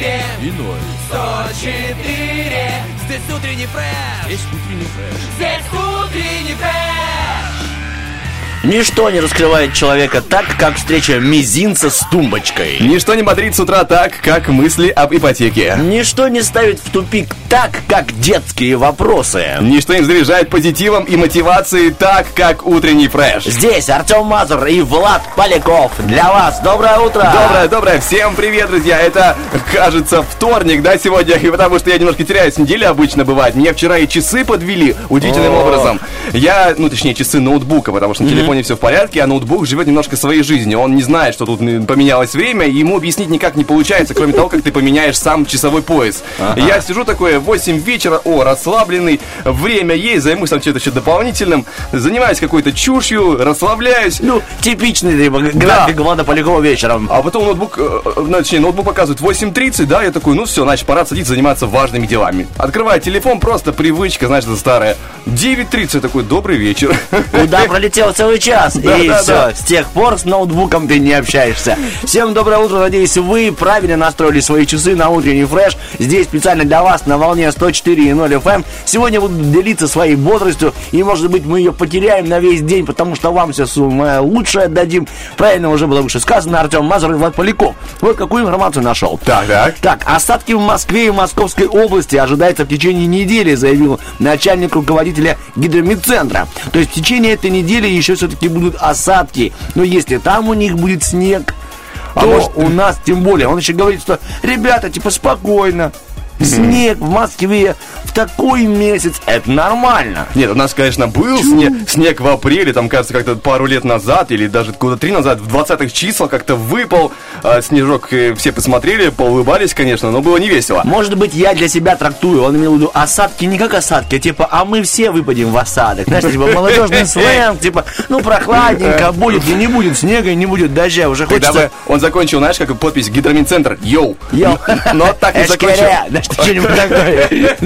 И ноль. 104 Здесь утренний фреш Есть утренний фреш. Здесь утренний фреш Ничто не раскрывает человека так, как встреча мизинца с тумбочкой. Ничто не бодрит с утра так, как мысли об ипотеке. Ничто не ставит в тупик так, как детские вопросы. Ничто не заряжает позитивом и мотивацией так, как утренний фреш. Здесь Артем Мазур и Влад Поляков. Для вас доброе утро. Доброе, доброе, всем привет, друзья. Это, кажется, вторник, да, сегодня, и потому что я немножко теряюсь, неделя обычно бывает. Мне вчера и часы подвели удивительным О. образом. Я, ну, точнее, часы ноутбука, потому что на телефоне все в порядке, а ноутбук живет немножко своей жизнью. Он не знает, что тут м, поменялось время, и ему объяснить никак не получается, кроме того, как ты поменяешь сам часовой пояс. Я сижу такое, 8 вечера, о, расслабленный, время есть, займусь там чем-то еще дополнительным, занимаюсь какой-то чушью, расслабляюсь. Ну, типичный либо, график Влада Полякова вечером. А потом ноутбук, э, э, точнее, ноутбук показывает 8.30, да, я такой, ну все, значит, пора садиться заниматься важными делами. Открываю телефон, просто привычка, знаешь, это старая. 9.30, я такой, добрый вечер. Куда пролетел целый час, Да, и да, все, да. с тех пор с ноутбуком ты не общаешься. Всем доброе утро, надеюсь, вы правильно настроили свои часы на утренний фреш. Здесь специально для вас на волне 104.0 FM. Сегодня буду делиться своей бодростью, и, может быть, мы ее потеряем на весь день, потому что вам все самое лучшее дадим. Правильно уже было выше сказано, Артем Мазур и Влад Поляков. Вот какую информацию нашел. Так, так. Так, осадки в Москве и Московской области ожидается в течение недели, заявил начальник руководителя гидромедцентра. То есть в течение этой недели еще все-таки будут осадки. Но если там у них будет снег, А то может- у нас тем более. Он еще говорит, что ребята, типа спокойно. Снег в Москве в такой месяц, это нормально. Нет, у нас, конечно, был снег, снег в апреле, там, кажется, как-то пару лет назад, или даже года три назад, в 20-х числах как-то выпал а, снежок, и все посмотрели, поулыбались, конечно, но было не весело. Может быть, я для себя трактую, он имел в виду осадки не как осадки, а типа, а мы все выпадем в осадок. Знаешь, типа молодежный сленг, типа, ну прохладненько будет, и не будет снега, и не будет дождя. Уже хочется... бы он закончил, знаешь, как подпись Гидрометцентр, yo. Yo. Но так не закончил. Да что что-нибудь такое.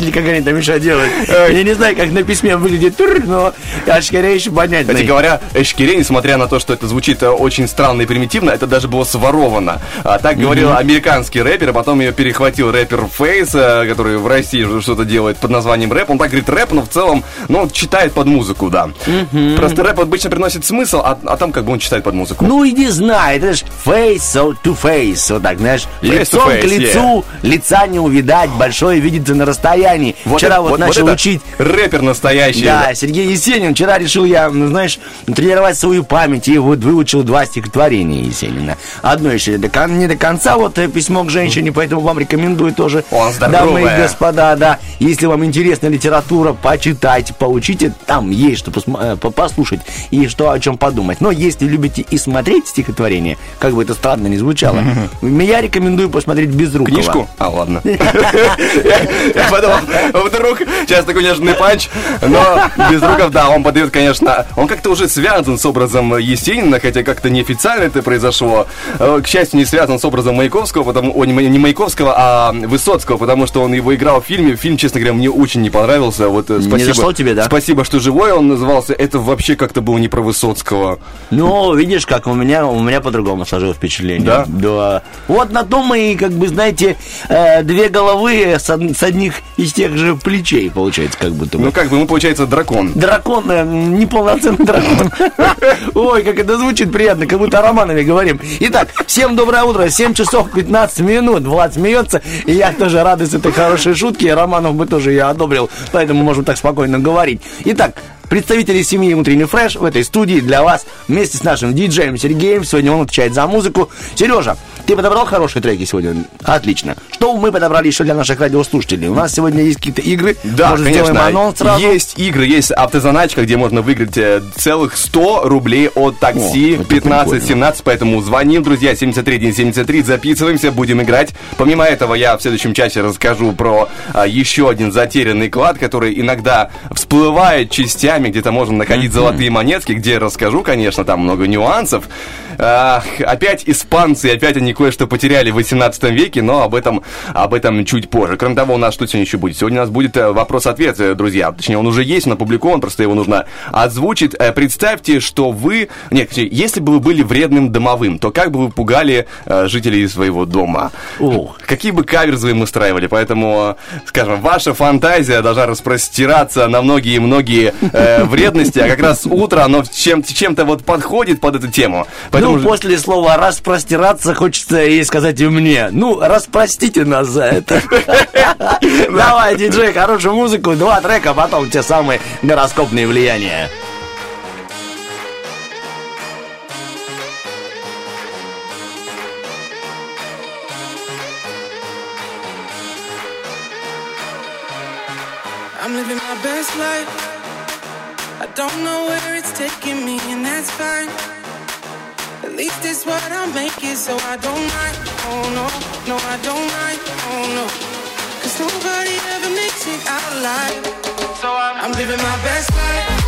Или как они там еще делают. Я не знаю, как на письме выглядит, но эщкере еще Кстати понятно. говоря, Эщкере, несмотря на то, что это звучит э, очень странно и примитивно, это даже было своровано. А так говорил американский рэпер, а потом ее перехватил рэпер Фейс, э, который в России что-то делает под названием рэп. Он так говорит рэп, но в целом, ну, он читает под музыку, да. Просто рэп обычно приносит смысл, а, а там как бы он читает под музыку. Ну, иди знай, это ж face to face, вот так, знаешь, Face лицом face, к лицу, лица не увидать, большое видится на расстоянии. Вчера это- вот, начал это учить Рэпер настоящий. Да, Сергей Есенин. Вчера решил я, ну, знаешь, тренировать свою память и вот выучил два стихотворения Есенина. Одно еще до кон- не до конца, вот э, письмо к женщине, поэтому вам рекомендую тоже. О, здоровое. Дамы и господа, да. Если вам интересна литература, почитайте, поучите. Там есть что э, по- послушать и что о чем подумать. Но если любите и смотреть стихотворение, как бы это странно ни звучало, я рекомендую посмотреть Безрукова. Книжку? А, ладно. Я подумал, вдруг, сейчас такой нежный панч, но без руков, да, он подает, конечно, он как-то уже связан с образом Есенина, хотя как-то неофициально это произошло. Э, К счастью, не связан с образом Маяковского, потому, о, не Ма- не Маяковского, а Высоцкого, потому что он его играл в фильме. Фильм, честно говоря, мне очень не понравился. Вот, э, спасибо, зашел тебе, да? Спасибо, что живой он назывался. Это вообще как-то было не про Высоцкого. Ну, видишь, как у меня, у меня по-другому сложилось впечатление. Да? Да. Вот на том и, как бы, знаете, э, две головы с одних из тех же плечей, получается, как будто бы. Ну, как бы, ему получается дракон. Дракон, э, неполноценный дракон. Ой, как это звучит приятно, как будто о Романове говорим. Итак, всем доброе утро, 7 часов 15 минут. Влад смеется, и я тоже рад из этой хорошей шутки. Романов бы тоже я одобрил, поэтому можем так спокойно говорить. Итак, Представители семьи «Утренний фреш» в этой студии для вас вместе с нашим диджеем Сергеем. Сегодня он отвечает за музыку. Сережа, ты подобрал хорошие треки сегодня? Отлично. Что мы подобрали еще для наших радиослушателей? У нас сегодня есть какие-то игры. Да, Может, конечно. сделаем анонс сразу? Есть игры, есть автозаначка, где можно выиграть э, целых 100 рублей от такси О, это прикольно. 15-17, поэтому звоним, друзья, 73 73, записываемся, будем играть. Помимо этого, я в следующем часе расскажу про а, еще один затерянный клад, который иногда всплывает частями, где-то можно находить золотые монетки, где расскажу, конечно, там много нюансов. Ах, опять испанцы, опять они кое-что потеряли в 18 веке, но об этом, об этом чуть позже. Кроме того, у нас что сегодня еще будет? Сегодня у нас будет э, вопрос-ответ, э, друзья. Точнее, он уже есть, он опубликован, просто его нужно озвучить. Э, Представьте, что вы... Нет, если бы вы были вредным домовым, то как бы вы пугали жителей своего дома? Ох. Какие бы каверзы им устраивали? Поэтому, скажем, ваша фантазия должна распростираться на многие-многие э, вредности, а как раз утро, оно чем- чем-то вот подходит под эту тему. Поэтому Ну, после слова «распростираться» хочется и сказать и мне. Ну, распростите нас за это. Давай, диджей, хорошую музыку, два трека, потом те самые гороскопные влияния. I'm living my best life. I don't know where it's taking me, and that's fine. At least it's what I'm making, so I don't mind. Oh no, no, I don't mind. Oh no. Cause nobody ever makes it out alive. So I'm, I'm living my best life.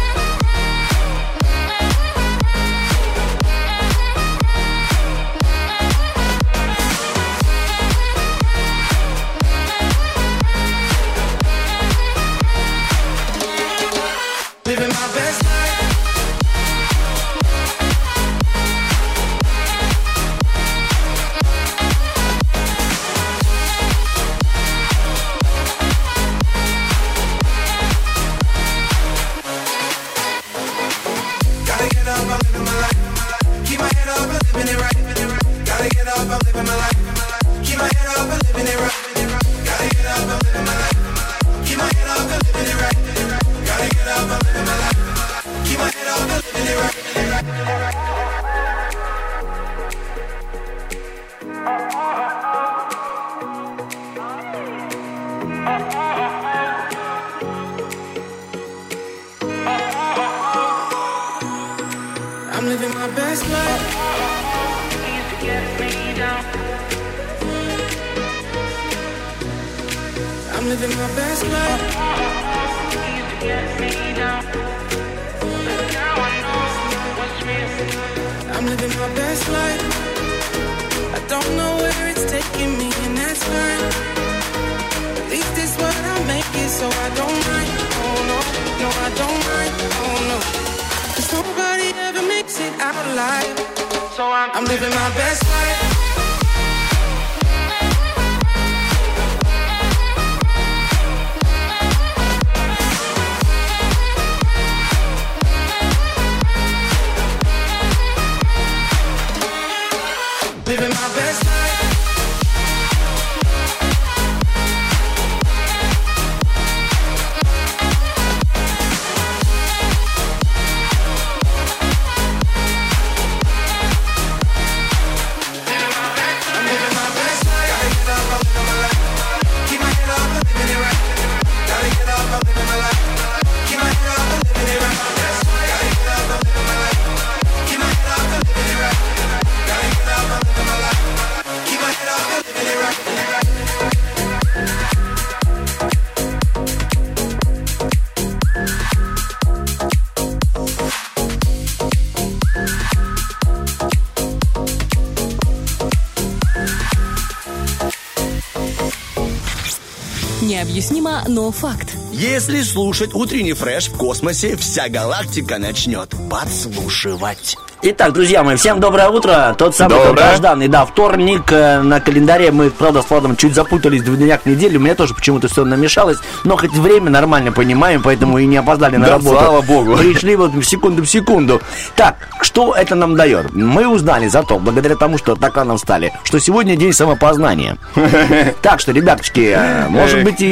Необъяснимо, но факт. Если слушать утренний фреш в космосе, вся галактика начнет подслушивать. Итак, друзья мои, всем доброе утро. Тот самый Доброе. долгожданный, да, вторник э, на календаре. Мы, правда, с Владом чуть запутались в днях недели. У меня тоже почему-то все намешалось. Но хоть время нормально понимаем, поэтому и не опоздали на Да, работу. слава богу. Пришли вот в секунду в секунду. Так, что это нам дает? Мы узнали зато, благодаря тому, что так рано встали, что сегодня день самопознания. Так что, ребяточки, э, может быть и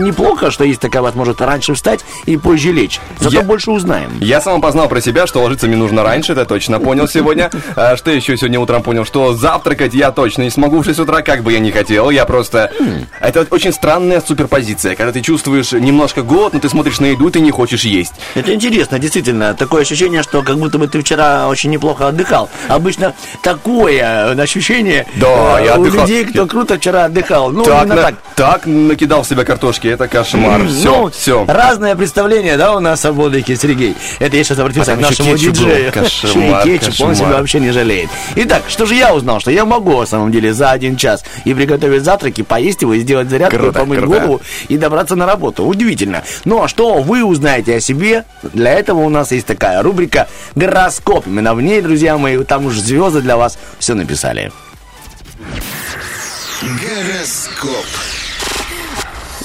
неплохо, что есть такая возможность раньше встать и позже лечь. Зато больше узнаем. Я сам познал про себя, что ложиться мне нужно раньше, это точно понял сегодня. А что еще сегодня утром понял, что завтракать я точно не смогу в 6 утра, как бы я ни хотел. Я просто... Это очень странная суперпозиция, когда ты чувствуешь немножко голод, но ты смотришь на еду, ты не хочешь есть. Это интересно, действительно. Такое ощущение, что как будто бы ты вчера очень неплохо отдыхал. Обычно такое ощущение Да, э, я у отдыхал. людей, кто круто вчера отдыхал. Ну, так, на- так. так накидал в себя картошки, это кошмар. Все, Ну, все. Разное представление, да, у нас о отдыхе, Сергей. Это я сейчас обратился А к нашему диджею. Кошмар, И кетчуп, он кошмар. себя вообще не жалеет. Итак, что же я узнал? Что я могу, на самом деле, за один час и приготовить завтраки, поесть его, и сделать зарядку, и Круто, помыть круто. голову и добраться на работу. Удивительно. Ну, а что вы узнаете о себе? Для этого у нас есть такая рубрика «Гороскоп». Именно в ней, друзья мои, там уж звезды для вас все написали. Гороскоп.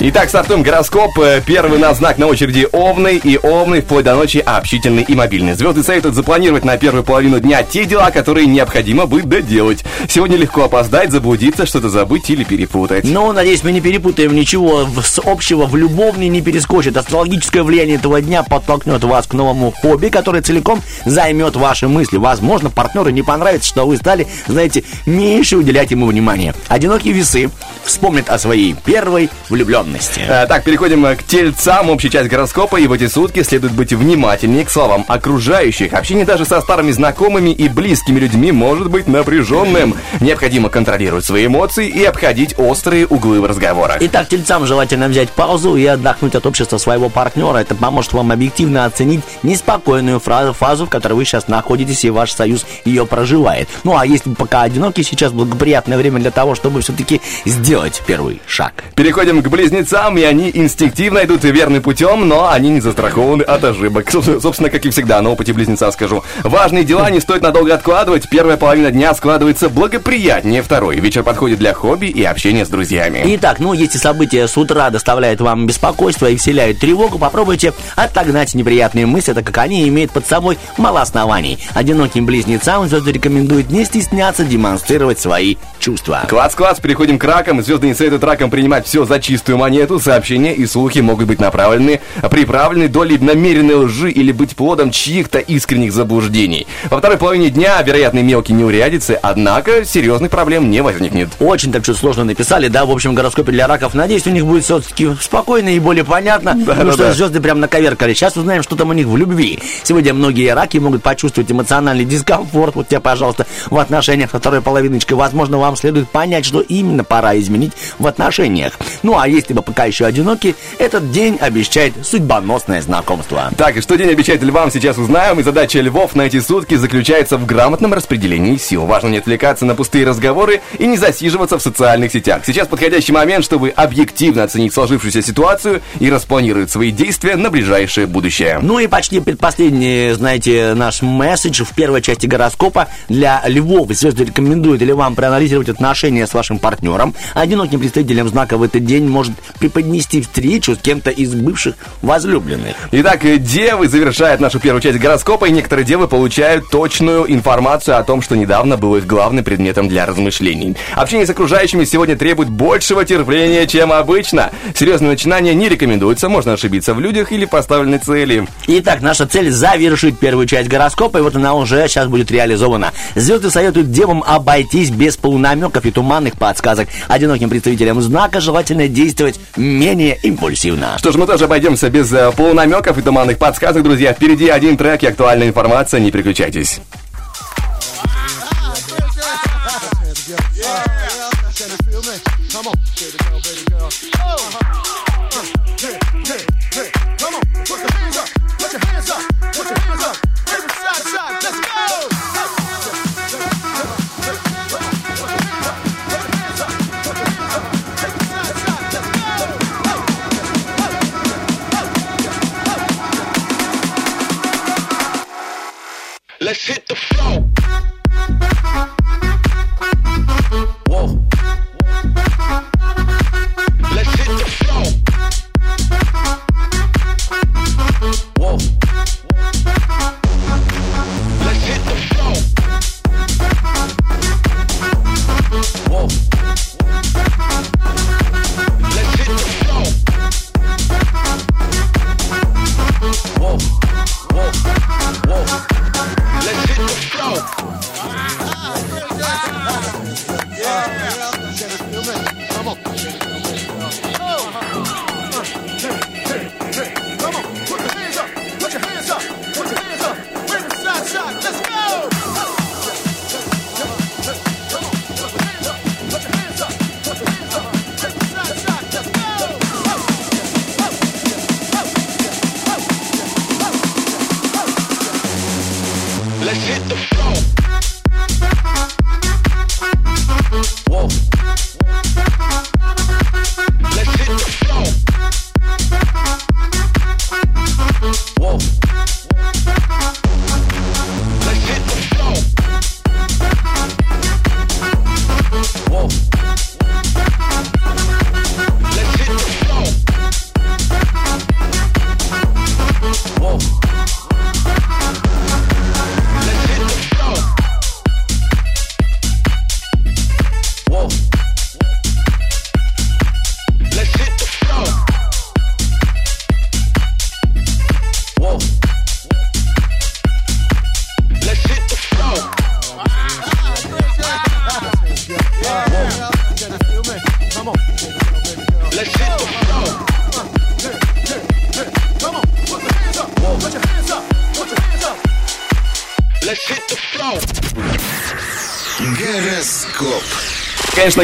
Итак, стартуем гороскоп. Э, Первый на знак на очереди Овны. И Овны вплоть до ночи общительный и мобильный. Звезды советуют запланировать на первую половину дня те дела, которые необходимо бы доделать. Сегодня легко опоздать, заблудиться, что-то забыть или перепутать. Но, надеюсь, мы не перепутаем ничего с общего в любовный не перескочит. Астрологическое влияние этого дня подтолкнет вас к новому хобби, которое целиком займет ваши мысли. Возможно, партнеру не понравится, что вы стали, знаете, меньше уделять ему внимания. Одинокие весы вспомнят о своей первой влюбленности. Э, Так, переходим э, к тельцам. Общая часть гороскопа. И в эти сутки следует быть внимательнее к словам окружающих. Общение даже со старыми знакомыми и близкими людьми может быть напряженным. Необходимо контролировать свои эмоции и обходить острые углы в разговорах. Итак, тельцам желательно взять паузу и отдохнуть от общества своего партнера. Это поможет вам объективно оценить неспокойную фразу, фазу, в которой вы сейчас находитесь, и ваш союз ее проживает. Ну а если пока одиноки, сейчас благоприятное время для того, чтобы все-таки сделать первый шаг. Переходим к близнецам, и они инстинктивно идут верным путем, но они не застрахованы от ошибок. Собственно, собственно, как и всегда, на опыте близнеца скажу. Важные дела не стоит надолго откладывать. Первая половина дня складывается благоприятнее второй. Вечер подходит для хобби и общения с друзьями. Итак, ну если события с утра доставляют вам беспокойство и вселяют тревогу, попробуйте отогнать неприятные мысли, так как они имеют под собой мало оснований. Одиноким близнецам звезды рекомендуют не стесняться демонстрировать свои чувства. Класс-класс, переходим к ракам. Звезды не советуют ракам принимать все за чистую монету. Сообщения и слухи могут быть направлены, приправлены долей намеренной лжи или быть плодом чьих-то искренних заблуждений. Во второй половине дня, вероятно, мелкие неурядицы, однако серьезных проблем не возникнет. Очень так что сложно написали, да, в общем гороскопе для раков. Надеюсь, у них будет все-таки спокойно и более понятно, потому что да. звезды прям наковеркали. Сейчас узнаем, что там у них в любви. Сегодня многие раки могут почувствовать эмоциональный дискомфорт, вот тебе, пожалуйста, в отношениях со второй половиночкой. Возможно, вам следует понять, что именно пора изменить в отношениях. Ну, а если вы пока еще одиноки, этот день обещает судьбоносное знакомство. Так, и что день обещает львам, сейчас узнаем. И задача львов на эти сутки заключается в грамотном распределении сил. Важно не отвлекаться на пустые разговоры и не засиживаться в социальных сетях. Сейчас подходящий момент, чтобы объективно оценить сложившуюся ситуацию и распланировать свои действия на ближайшее будущее. Ну и почти предпоследний, знаете, наш месседж в первой части гороскопа для львов. Звезды рекомендуют или вам проанализировать отношения с вашим партнером. Одиноким представителем знака в этот день может преподнести встречу с кем-то из бывших возлюбленных. Итак, э, девы завершают нашу первую часть гороскопа, и некоторые девы получают точную информацию о том, что недавно было их главным предметом для размышлений. Общение с окружающими сегодня требует большего терпения, чем обычно. Серьезные начинания не рекомендуются, можно ошибиться в людях или поставленной цели. Итак, наша цель завершить первую часть гороскопа, и вот она уже сейчас будет реализована. Звезды советуют девам обойтись без полунамеков и туманных подсказок. Одиноким представителям знака желательно действовать менее импульсивно. Что ж, мы тоже обойдемся без э, полунамеков и туманных подсказок, друзья. Впереди один трек и актуальная информация, не переключайтесь. Let's Let's hit the floor.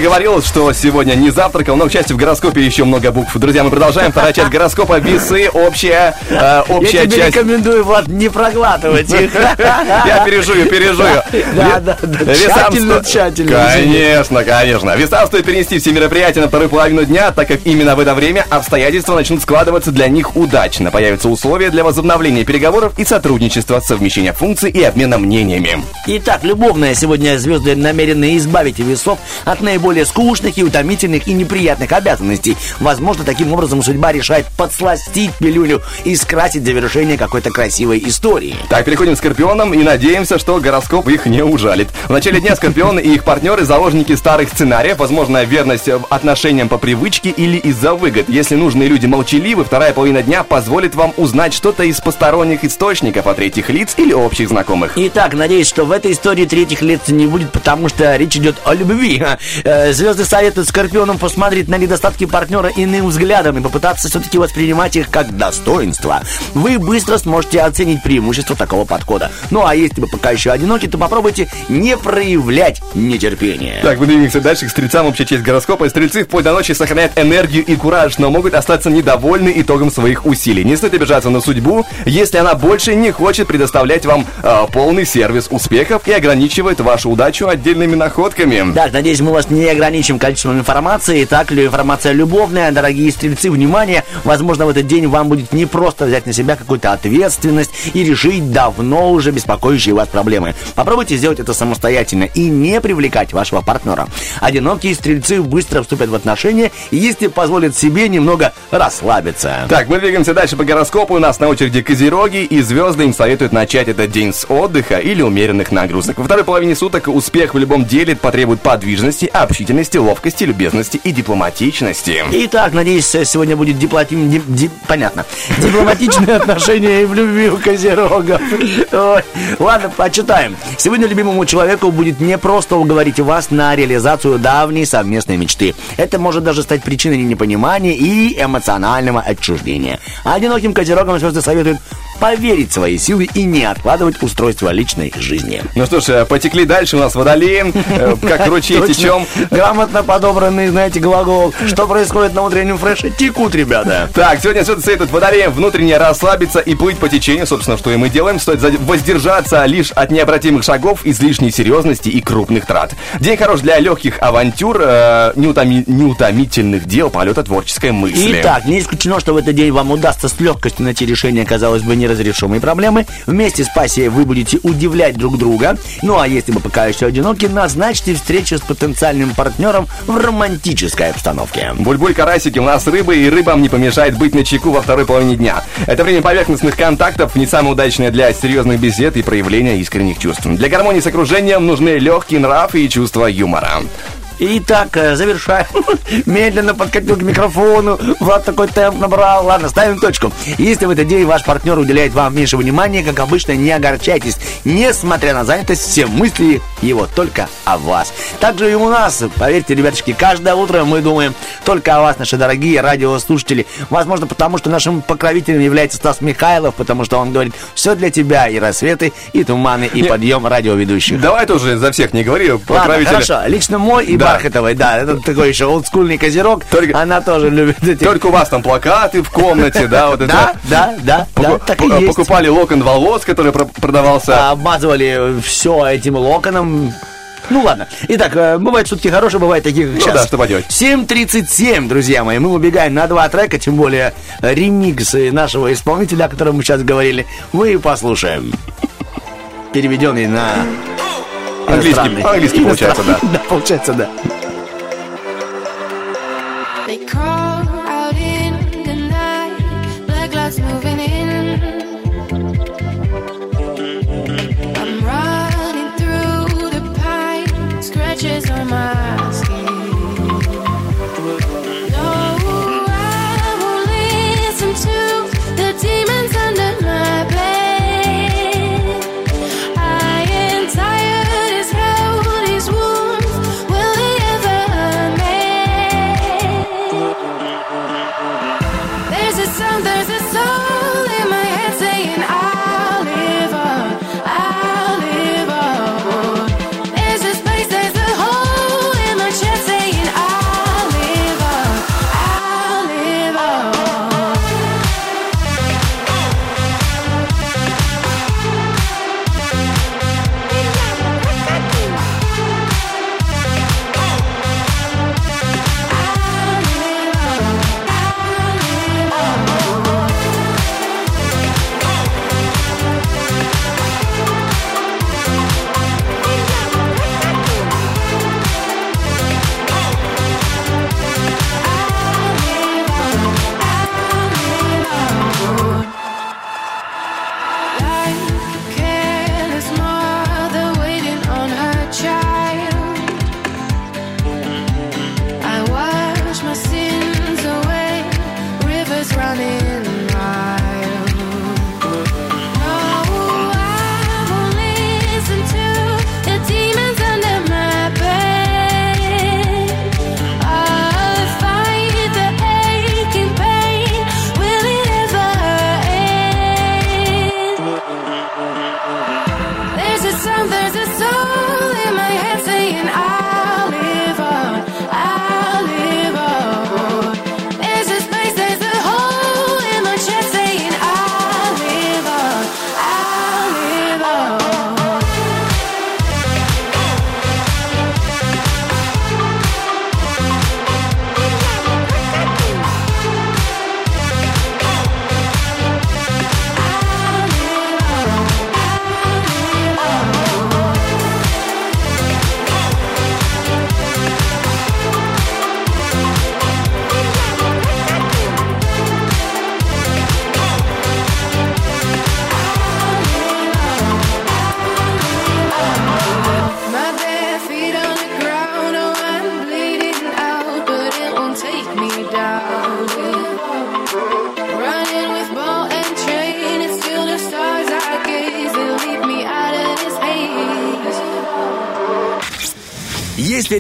Говорилось, что сегодня не завтракал, но, к счастью, в гороскопе еще много букв. Друзья, мы продолжаем. Вторая часть гороскопа. Весы, общая, э, общая Я тебе часть. рекомендую, Влад, не проглатывать их. Я пережую, пережую. Да, да, да. Тщательно, тщательно. Конечно, конечно. Весам стоит перенести все мероприятия на вторую половину дня, так как именно в это время обстоятельства начнут складываться для них удачно. Появятся условия для возобновления переговоров и сотрудничества, совмещения функций и обмена мнениями. Итак, любовная сегодня звезды намерены избавить весов от наиболее скучных и утомительных и неприятных обязанностей. Возможно, таким образом судьба решает подсластить пилюлю и скрасить завершение какой-то красивой истории. Так, переходим к скорпионам и надеемся, что гороскоп их не ужалит. В начале дня скорпионы и их партнеры заложники старых сценариев, возможно, верность э, отношениям по привычке или из-за выгод. Если нужные люди молчаливы, вторая половина дня позволит вам узнать что-то из посторонних источников от третьих лиц или общих знакомых. Итак, надеюсь, что в этой истории третьих лиц не будет, потому что речь идет о любви. Э, Звезды советуют скорпионам посмотреть на недостатки партнера иным взглядом и попытаться все-таки воспринимать их как достоинство. Вы быстро сможете оценить преимущество такого подхода. Ну а если вы пока еще одиноки, то попробуйте не проявлять нетерпения. Так, мы двигаемся дальше к стрельцам. Общая часть гороскопа. Стрельцы вплоть до ночи сохраняют энергию и кураж, но могут остаться недовольны итогом своих усилий. Не стоит обижаться на судьбу, если она больше не хочет предоставлять вам э, полный сервис успехов и ограничивает вашу удачу отдельными находками. Так, надеюсь, мы вас не ограничим количеством информации. Итак, лю- информация любовная. Дорогие стрельцы, внимание! Возможно, в этот день вам будет не просто взять на себя какую-то ответственность и решить давно уже беспокоящие вас проблемы. Попробуйте сделать это самостоятельно и не привлекать вашего партнера. Одинокие стрельцы быстро вступят в отношения, если позволят себе немного расслабиться. Так, мы двигаемся дальше по гороскопу. У нас на очереди козероги, и звезды им советуют начать этот день с отдыха или умеренных нагрузок. Во второй половине суток успех в любом деле потребует подвижности, общительности, ловкости, любезности и дипломатичности. Итак, надеюсь, сегодня будет диплоти... ди- ди- Понятно. Дипломатичные отношения и в любви у козерогов. Ладно, почитаем. Сегодня любимому человеку будет непросто уговорить вас на реализацию давней совместной мечты. Это может даже стать причиной непонимания и эмоционального отчуждения. А одиноким козерогам звезды советуют поверить в свои силы и не откладывать устройство личной жизни. Ну что ж, э, потекли дальше у нас водолеи, э, как ручей течем. Грамотно подобранный, знаете, глагол. Что происходит на утреннем фреше? Текут, ребята. Так, сегодня звезды советуют водолеям внутренне расслабиться и плыть по течению, собственно, что и мы делаем. Стоит воздержаться лишь от необратимых шагов, излишней серьезности и крупных трат. День хорош для легких авантюр, э, неутоми- неутомительных дел, полета творческой мысли. Итак, не исключено, что в этот день вам удастся с легкостью найти решение, казалось бы, неразрешимые проблемы. Вместе с пассией вы будете удивлять друг друга. Ну а если вы пока еще одиноки, назначьте встречу с потенциальным партнером в романтической обстановке. Буль-буль, карасики, у нас рыбы, и рыбам не помешает быть на чеку во второй половине дня. Это время поверхностных контактов, не самое удачное для серьезных бесед и проявления искренних чувств. Для гармонии с окружением нужны легкий нрав и чувство юмора. Итак, э, завершаем. Медленно подкатил к микрофону. Влад такой темп набрал. Ладно, ставим точку. Если в этот день ваш партнер уделяет вам меньше внимания, как обычно, не огорчайтесь. Несмотря на занятость, все мысли его только о вас. Также и у нас, поверьте, ребятушки, каждое утро мы думаем только о вас, наши дорогие радиослушатели. Возможно, потому что нашим покровителем является Стас Михайлов, потому что он говорит, все для тебя, и рассветы, и туманы, и Не- подъем радиоведущих. Давай тоже за всех не говори, Ладно, покровителя. хорошо. Лично мой и Да. Бархатовой, да. Это такой еще олдскульный козерог. Только- Она тоже любит эти... Только у вас там плакаты в комнате, да, вот это. Да, да, да, да, так и есть. Покупали локон волос, который про- продавался. А, Обмазывали все этим локоном. Ну ладно. Итак, э, бывают шутки хорошие, бывают такие, как Ну сейчас. да, что поделать. 7.37, друзья мои. Мы убегаем на два трека, тем более э, ремиксы нашего исполнителя, о котором мы сейчас говорили. Мы послушаем. Переведенный на Английский- английский получается, да. Да, получается, да.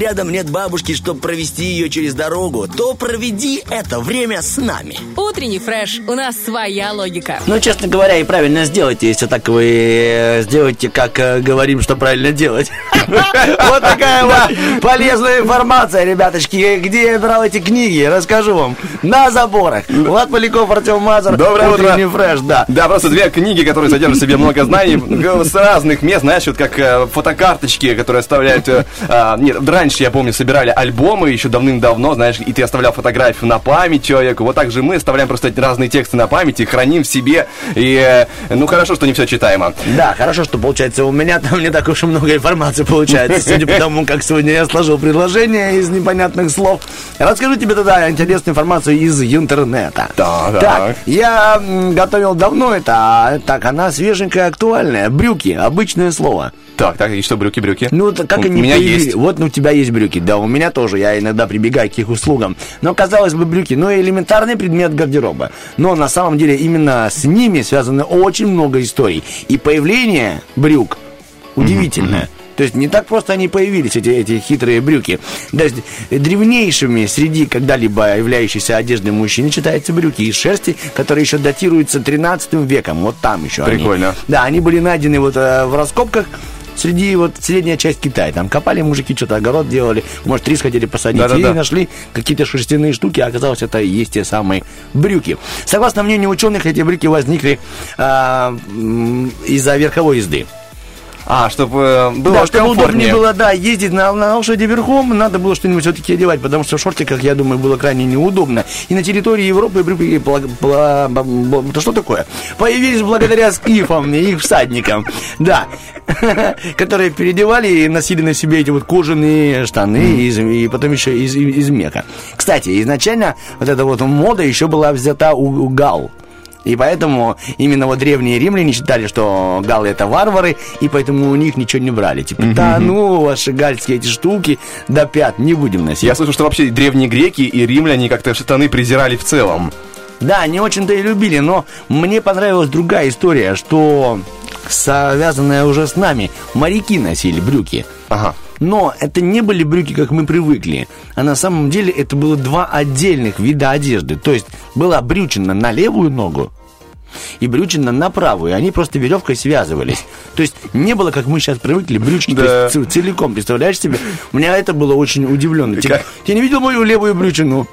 Рядом нет бабушки, чтобы провести ее через дорогу, то проведи это время с нами. Утренний фреш. У нас своя логика. Ну, честно говоря, и правильно сделайте, если так вы э, сделаете, как э, говорим, что правильно делать. Вот такая вот полезная информация, ребяточки. Где я брал эти книги, расскажу вам. На заборах. Влад Поляков, Артем Мазур. Доброе утро. Фреш, да. Да, просто две книги, которые содержат в себе много знаний с разных мест, знаешь, вот как э, фотокарточки, которые оставляют... э, а, нет, раньше, я помню, собирали альбомы еще давным-давно, знаешь, и ты оставлял фотографию на память человеку. Вот так же мы оставляем просто разные тексты на памяти, храним в себе. И, э, ну, хорошо, что не все читаемо. Да, хорошо, что получается у меня там не так уж и много информации получается, судя по тому, как сегодня я сложил предложение из непонятных слов. Расскажу тебе тогда интересную информацию из интернета. Так, Так, так. я готовил давно это, а так она свеженькая, актуальная. Брюки, обычное слово. Так, так, и что, брюки-брюки? Ну, так как У они меня появились? есть. Вот ну, у тебя есть брюки. Да, у меня тоже. Я иногда прибегаю к их услугам. Но, казалось бы, брюки, ну, элементарный предмет гардероба. Но на самом деле именно с ними связано очень много историй. И появление брюк удивительное. То есть не так просто они появились, эти, эти хитрые брюки. Есть древнейшими среди когда-либо являющейся одеждой мужчины считаются брюки из шерсти, которые еще датируются 13 веком. Вот там еще они. Прикольно. Да, они были найдены вот э, в раскопках среди вот средняя часть Китая. Там копали мужики, что-то огород делали, может, рис хотели посадить. Да-да-да. И нашли какие-то шерстяные штуки, а оказалось, это и есть те самые брюки. Согласно мнению ученых, эти брюки возникли м, из-за верховой езды. А, чтобы было да, чтобы удобнее было, да, ездить на, на лошади верхом, надо было что-нибудь все-таки одевать, потому что в шортиках, я думаю, было крайне неудобно. И на территории Европы это что такое? Появились благодаря скифам и их всадникам, да, которые переодевали и носили на себе эти вот кожаные штаны и потом еще из, меха. Кстати, изначально вот эта вот мода еще была взята у гал. И поэтому именно вот древние римляне считали, что галлы это варвары, и поэтому у них ничего не брали. Типа, да ну, ваши гальские эти штуки до пят не будем носить. Я слышал, что вообще древние греки и римляне как-то штаны презирали в целом. Да, не очень-то и любили, но мне понравилась другая история, что связанная уже с нами. Моряки носили брюки. Ага. Но это не были брюки, как мы привыкли. А на самом деле это было два отдельных вида одежды. То есть была брючина на левую ногу и брючина на правую. Они просто веревкой связывались. То есть не было, как мы сейчас привыкли, брючки Да. целиком. Представляешь себе? У меня это было очень удивленно. Ты, Как? ты не видел мою левую брючину?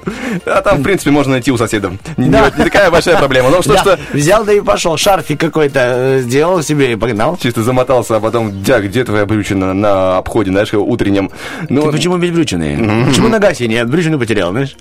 А там, в принципе, можно найти у соседа. Не, Да. не такая большая проблема. Ну что, Да, что Взял, да и пошел. Шарфик какой-то э, сделал себе и погнал. чисто замотался, а потом, дя, где твоя брючина на обходе, знаешь, утреннем? Ну, Ты почему без брючины? Почему нога синяя? Брючину потерял, знаешь?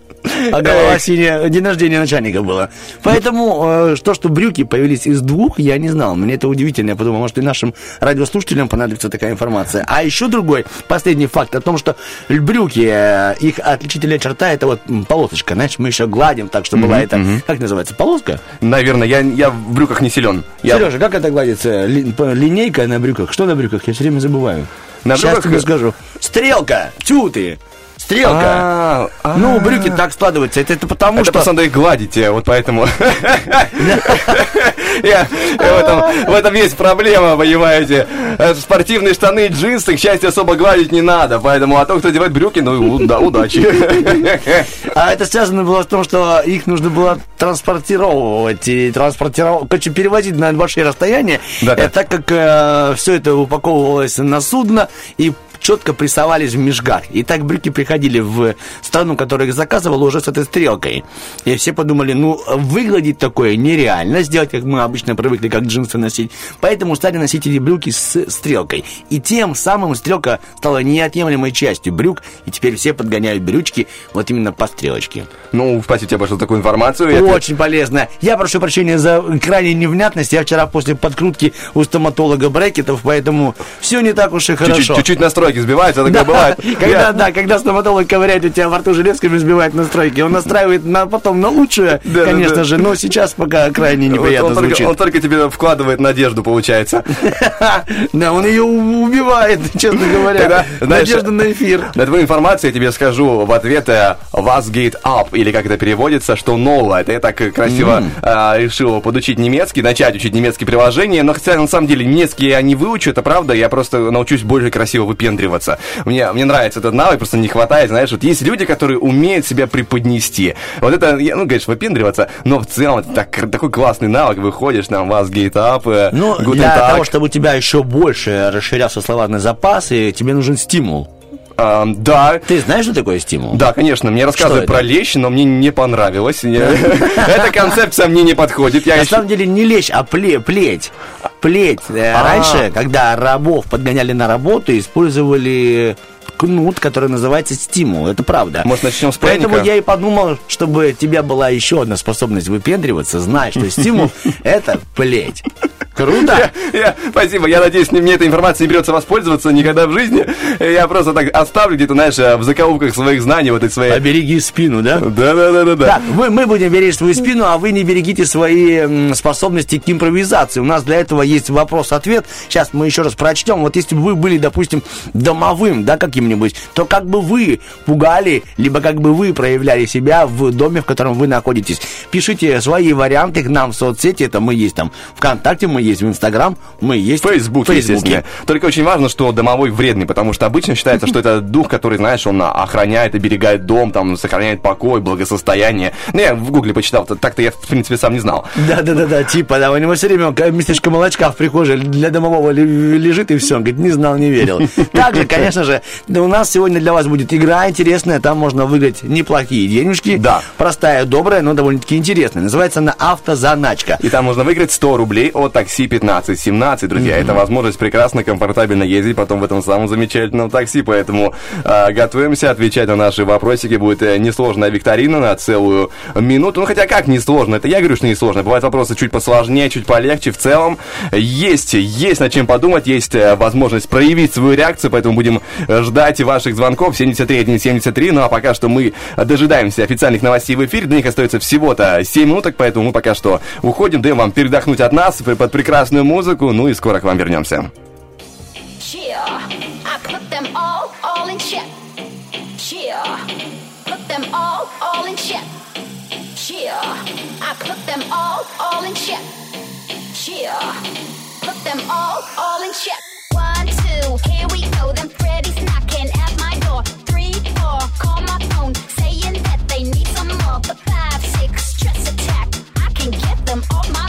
А голова синяя. День рождения начальника было. Поэтому э, то, что брюки появились из двух, я не знал. Мне это удивительно. Я подумал, может, и нашим радиослушателям понадобится такая информация. А еще другой, последний факт о том, что брюки, э, их отличительная черта, это вот полосочка. Знаешь, мы еще гладим так, что была это, как называется, полоска? наверное, я, я в брюках не силен. Я Сережа, как это гладится? Линейка на брюках? Что на брюках? Я все время забываю. На Сейчас брюках- тебе скажу. Стрелка! Тю ты! Стрелка! А, а. Ну, брюки так складываются. Это, это потому, Это что... просто надо их гладить, э, вот поэтому. В этом, есть проблема, понимаете. Э, Спортивные штаны и джинсы, к счастью, особо гладить не надо. Поэтому, а то, кто одевает брюки, ну, да, удачи. А это связано было с том, что их нужно было транспортировать и транспортировать, короче, перевозить на большие расстояния, э, так как все это упаковывалось на судно и четко прессовались в мешках. И так брюки приходили в страну, которая их заказывала, уже с этой стрелкой. И все подумали, ну, выглядеть такое нереально сделать, как мы обычно привыкли, как джинсы носить. Поэтому стали носить эти брюки с стрелкой. И тем самым стрелка стала неотъемлемой частью брюк, и теперь все подгоняют брючки вот именно по стрелочке. Ну, спасибо тебе большое за такую информацию. Это- Очень полезно. Я прошу прощения за крайнюю невнятность. Я вчера после подкрутки у стоматолога брекетов, поэтому все не так уж и хорошо. Чуть-чуть, чуть-чуть настройки сбиваются, такое бывает. когда, да, когда стоматолог ковыряет у тебя во рту железками, сбивает настройки. Он настраивает на, потом на лучшее, конечно же, но сейчас пока крайне неприятно звучит. он только тебе вкладывает надежду, получается. Да, он ее убивает, честно говоря. Надежда на эфир. На твою информацию я тебе скажу в ответ «Was geht up?» или как это переводится, что новое. Это я так э, красиво э, решил подучить немецкий, начать учить немецкие приложения, но хотя на самом деле немецкий я не выучу, это правда, я просто научусь больше красиво выпендриваться. Мне, мне нравится этот навык, просто не хватает, знаешь, вот есть люди, которые умеют себя преподнести. Вот это, ну, говоришь, выпендриваться, но в целом это так, такой классный навык, выходишь, там, «Was geht up?» э, Ну, «Guten для Tag». того, чтобы у тебя еще больше расширялся словарный запас, и тебе нужен стимул. А, да, Ты знаешь, что такое стимул? Да, конечно, мне рассказывают про лещ, но мне не понравилось. Эта концепция мне не подходит. На самом деле не лечь, а пле- плеть. Плеть. Э, А. Раньше, когда рабов подгоняли на работу, использовали кнут, который называется стимул. Это правда. Может, начнем с Поэтому пряника? я и подумал, чтобы у тебя была еще одна способность выпендриваться, знай, что стимул — это плеть. Круто? Я- спасибо, я надеюсь, мне эта информация не придется воспользоваться никогда в жизни. Я просто так оставлю где-то, знаешь, в закоулках своих знаний, вот этой своей... Побереги спину, да? Да-да-да-да-да. Так, мы, мы будем беречь свою спину, а вы не берегите свои способности к импровизации. У нас для этого есть вопрос-ответ. Сейчас мы еще раз прочтем. Вот если бы вы были, допустим, домовым, да, каким-нибудь, то как бы вы пугали, либо как бы вы проявляли себя в доме, в котором вы находитесь. Пишите свои варианты к нам в соцсети. Это мы есть там ВКонтакте, мы есть в Инстаграм, мы есть в Фейсбуке. естественно. Только очень важно, что домовой вредный, потому что обычно считается, что это дух, который, знаешь, он охраняет, оберегает дом, там, сохраняет покой, благосостояние. Ну, я в гугле почитал, так-то я, в принципе, сам не знал. Да, да, да, да, типа, да, у него все время местечко молочка в прихожей для домового лежит и все. Он говорит, не знал, не верил. Также, конечно же, да, у нас сегодня для вас будет игра интересная, там можно выиграть неплохие денежки. Да. Простая, добрая, но довольно-таки интересная. Называется она автозаначка. И там можно выиграть 100 рублей от такси 1517, друзья. Это возможность прекрасно, комфортабельно ездить потом в этом самом замечательном такси. Поэтому э, готовимся отвечать на наши вопросики. Будет э, несложная викторина на целую минуту. Ну, хотя как несложно? Это я говорю, что несложно. Бывают вопросы чуть посложнее, чуть полегче. В целом есть, есть над чем подумать, есть э, возможность проявить свою реакцию, поэтому будем э, ждать ваших звонков 73 173. Ну, а пока что мы дожидаемся официальных новостей в эфире. До них остается всего-то 7 минуток, поэтому мы пока что уходим, даем вам передохнуть от нас под прекрасную музыку, ну и скоро к вам вернемся. Put them all, all in check. Cheer. Put them all, all in check. all my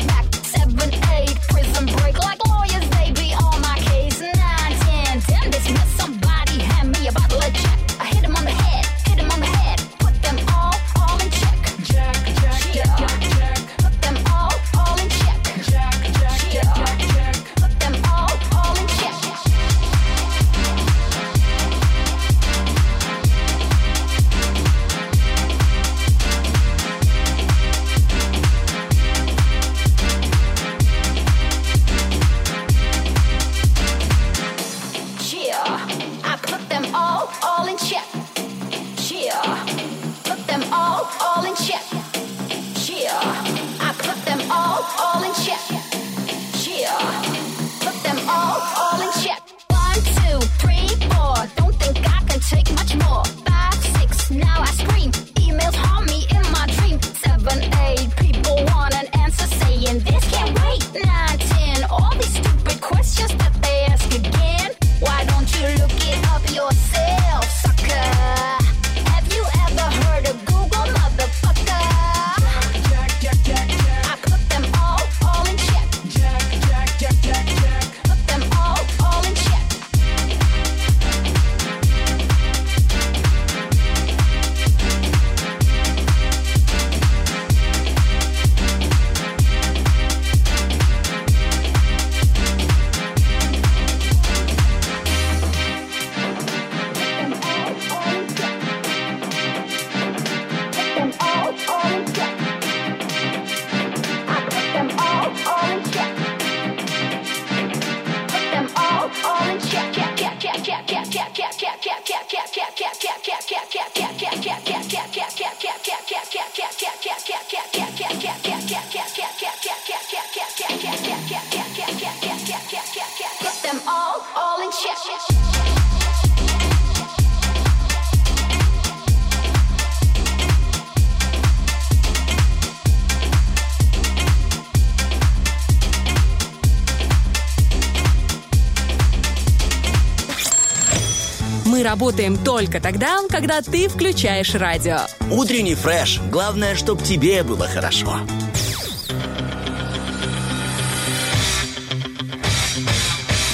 работаем только тогда, когда ты включаешь радио. Утренний фреш. Главное, чтобы тебе было хорошо.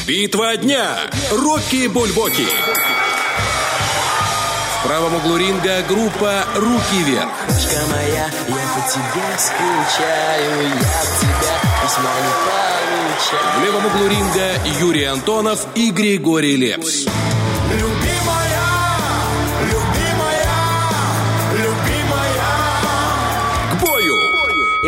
Битва дня. Рокки Бульбоки. В правом углу ринга группа «Руки вверх». Девушка моя, я по тебе скучаю, я от тебя письма не получаю. В левом углу ринга Юрий Антонов и Григорий Лепс.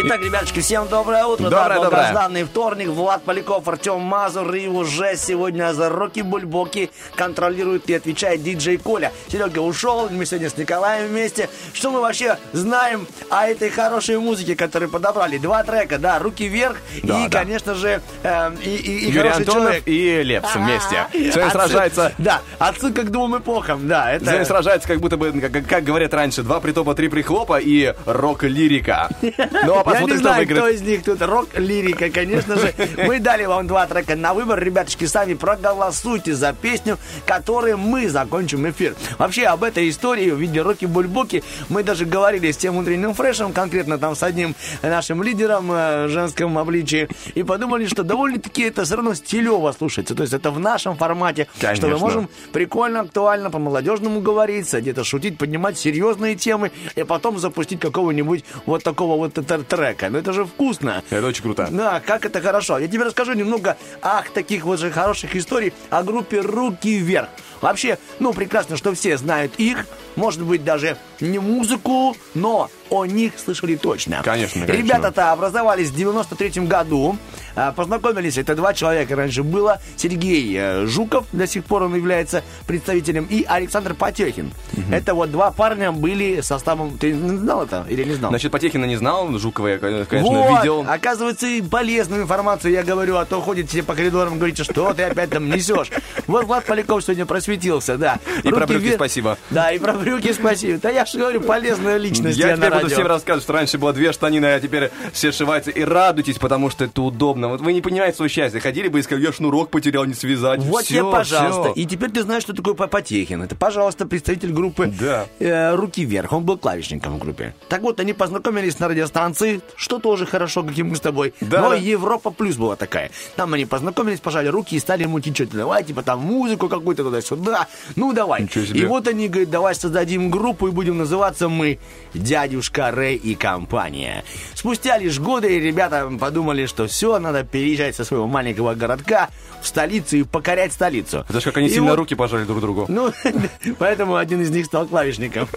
Итак, ребятушки, всем доброе утро. Доброе, да, доброе. долгожданный вторник. Влад Поляков, Артем Мазур и уже сегодня за Роки Бульбоки контролирует и отвечает диджей Коля. Серега ушел, мы сегодня с Николаем вместе. Что мы вообще знаем о этой хорошей музыке, которую подобрали? Два трека, да, «Руки вверх» Да, и, да. конечно же, э, и, и- и Юрий «Хороший Антонов человек». и Лепс вместе. Сегодня сражается Да, отсылка к двум эпохам, да. Это... Сегодня сражается, как будто бы, как, как говорят раньше, два притопа, три прихлопа и рок-лирика. Ну, а Я не знаю, кто из них тут рок-лирика, конечно же. Мы дали вам два трека на выбор. Ребяточки, сами проголосуйте за песню, которой мы закончим эфир. Вообще, об этой истории в виде роки-бульбоки мы даже говорили с тем утренним фрешем, конкретно там с одним нашим лидером э, в женском обличии, и подумали, что довольно-таки это все равно стилево слушается. То есть это в нашем формате, что мы Конечно. можем прикольно, актуально, по-молодежному говорить, где-то шутить, поднимать серьезные темы, и потом запустить какого-нибудь вот такого вот тр- трека. Ну это же вкусно. Это очень круто. Да, как это хорошо. Я тебе расскажу немного ах, таких вот же хороших историй о группе «Руки вверх». Вообще, ну, прекрасно, что все знают их. Может быть, даже не музыку, но о них слышали точно. Конечно, конечно. Ребята-то образовались в 93 году. А, Познакомились, это два человека раньше было. Сергей э, Жуков, до сих пор он является представителем, и Александр Потехин. Это вот два парня были составом... Ты не знал это или не знал? Значит, Потехина не знал, Жукова я, конечно, Вот, видел. оказывается, и полезную информацию я говорю, а то ходите по коридорам говорите, что ты опять там несешь. Вот Влад Поляков сегодня просветился, да. И про брюки вверх. спасибо. Да, и про брюки спасибо. Да я же говорю, полезная личность Я теперь буду всем рассказывать, что раньше было две штанины, а теперь все сшиваются. И радуйтесь, потому что это удобно. Вот вы не понимаете свое счастье. Ходили бы и сказали, я шнурок потерял, не связать. Вот тебе, пожалуйста. И теперь ты знаешь, что такое По- Потехин. Это, пожалуйста, представитель группы Да. э, «Руки вверх». Он был клавишником в группе. Так вот, они познакомились на радиостанции, что тоже хорошо, как и мы с тобой. Да, Но. Европа Плюс была такая. Там они познакомились, пожали руки и стали мутить что-то. Давай, типа, там музыку какую-то туда-сюда. Ну, давай. И вот они говорят, давай создадим группу и будем называться мы «Дядюшка Рэй и компания». Спустя лишь годы ребята подумали, что все, надо переезжать со своего маленького городка в столицу и покорять столицу. Это ж как они И сильно вот- руки пожали друг другу. ну, поэтому один из них стал клавишником.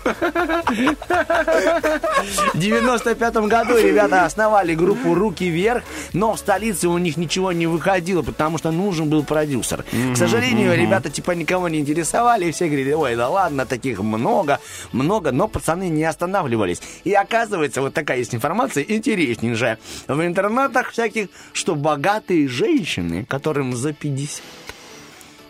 В 95 году ребята основали группу «Руки вверх», но в столице у них ничего не выходило, потому что нужен был продюсер. К сожалению, ребята типа никого не интересовали, и все говорили, ой, да ладно, таких много, много, но пацаны не останавливались. И оказывается, вот такая есть информация интереснейшая. В интернетах всяких, что богатые женщины, которым за 50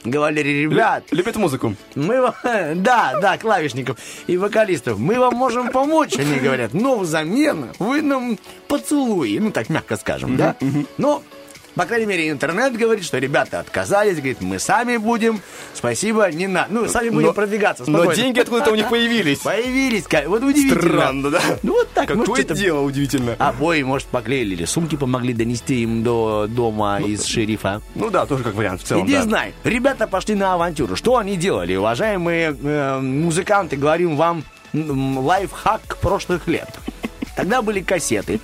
говорили, ребят, Любит музыку. мы вам, да, да, клавишников и вокалистов, мы вам можем помочь, они говорят, но взамен вы нам поцелуи, ну так мягко скажем, да? Но, по крайней мере, интернет говорит, что ребята отказались, говорит, мы сами будем, спасибо, не надо, ну, сами будем Но- продвигаться. Но спокойно. деньги откуда-то у них появились. Появились, ка- вот удивительно. Странно, да? Ну вот так, может, Какое это- дело удивительно. Обои, может, поклеили, или сумки помогли донести им до дома из шерифа. Ну да, тоже как вариант в целом, Иди да. знай. Ребята пошли на авантюру. Что они делали? Уважаемые э, музыканты, говорим вам лайфхак прошлых лет. Тогда были кассеты.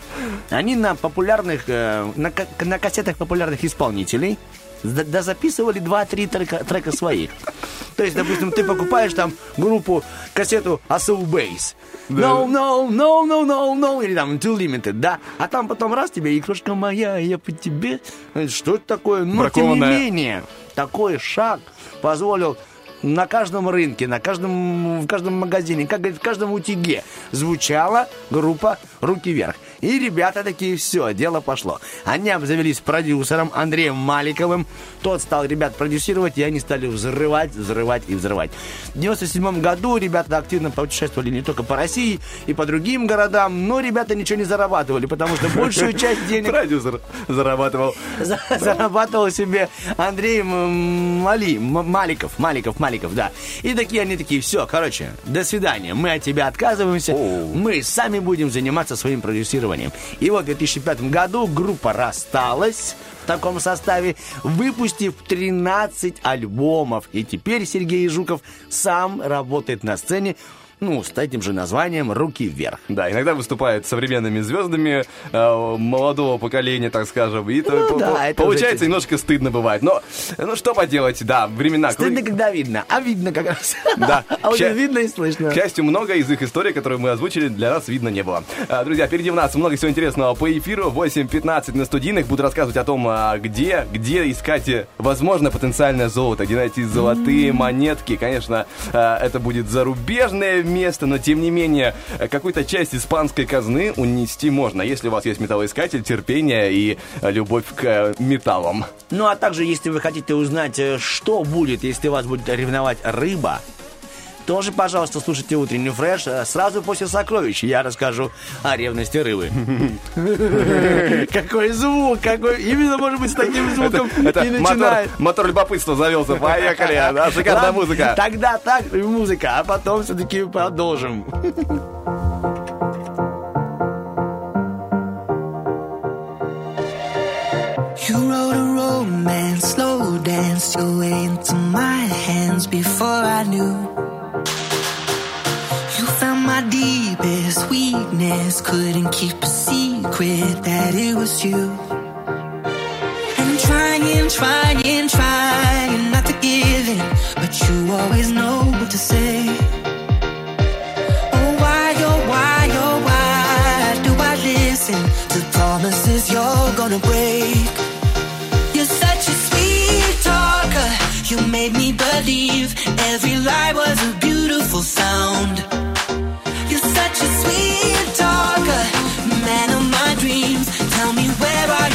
Они на популярных, э, на, на кассетах популярных исполнителей да, записывали 2-3 трека, трека своих. То есть, допустим, ты покупаешь там группу, кассету ASO Bass. No, no, no, no, no, no. Или там Too Limited, да. А там потом раз тебе, игрушка моя, я по тебе. Что это такое? Но тем не менее, такой шаг позволил на каждом рынке, на каждом, в каждом магазине, как говорит, в каждом утюге звучала группа «Руки вверх». И ребята такие, все, дело пошло. Они обзавелись продюсером Андреем Маликовым. Тот стал ребят продюсировать, и они стали взрывать, взрывать и взрывать. В 97 году ребята активно путешествовали не только по России и по другим городам, но ребята ничего не зарабатывали, потому что большую часть денег Продюсер зарабатывал. за- зарабатывал себе Андрей Мали, Маликов, Маликов, Маликов, да. И такие они такие, все, короче, до свидания, мы от тебя отказываемся, мы сами будем заниматься своим продюсированием. И вот в 2005 году группа рассталась в таком составе, выпустив 13 альбомов. И теперь Сергей Жуков сам работает на сцене ну, с этим же названием «Руки вверх». Да, иногда выступает современными звездами э, молодого поколения, так скажем. И то по- да, по- получается уже- немножко стыдно бывает. Но ну что поделать, да, времена. Стыдно, кру- когда видно, а видно как раз. Да. А уже видно и слышно. К счастью, много из их историй, которые мы озвучили, для нас видно не было. А, Друзья, впереди у нас много всего интересного по эфиру. 8.15 на студийных. Буду рассказывать о том, а, где, где искать, э, возможно, потенциальное золото, где найти золотые монетки. Конечно, а, это будет зарубежное место, но тем не менее, э, какую-то часть испанской казны унести можно, если у вас есть металлоискатель, терпение и э, любовь к э, металлам. Ну, а также, если вы хотите узнать, что будет, если вас будет ревновать рыба, тоже, пожалуйста, слушайте утренний фреш. э, Сразу после сокровищ я расскажу о ревности рыбы. Какой звук, какой... Именно, может быть, с таким звуком и мотор, начинает. мотор любопытства завелся. Поехали. Шикарная музыка. Тогда так, музыка, а потом все-таки продолжим. You wrote a romance, slow danced your way into my hands before I knew. You found my deepest weakness, couldn't keep a secret that it was you. And trying, trying, trying not to give in, but you always know what to say. Oh, why, oh, why, oh, why do I listen to promises you're gonna break? You're such a sweet talker. You made me believe every lie was You're such a sweet talker, man of my dreams. Tell me where are you?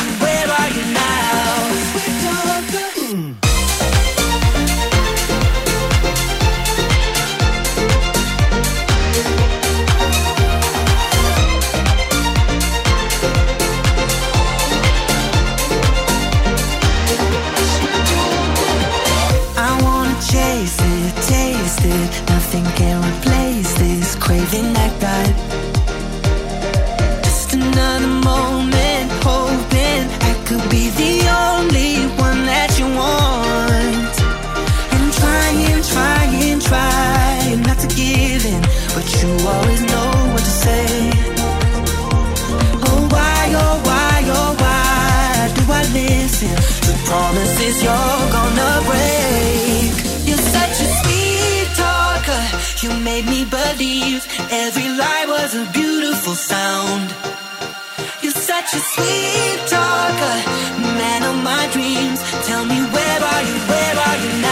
Promises you're gonna break? You're such a sweet talker. You made me believe every lie was a beautiful sound. You're such a sweet talker, man of my dreams. Tell me where are you? Where are you now?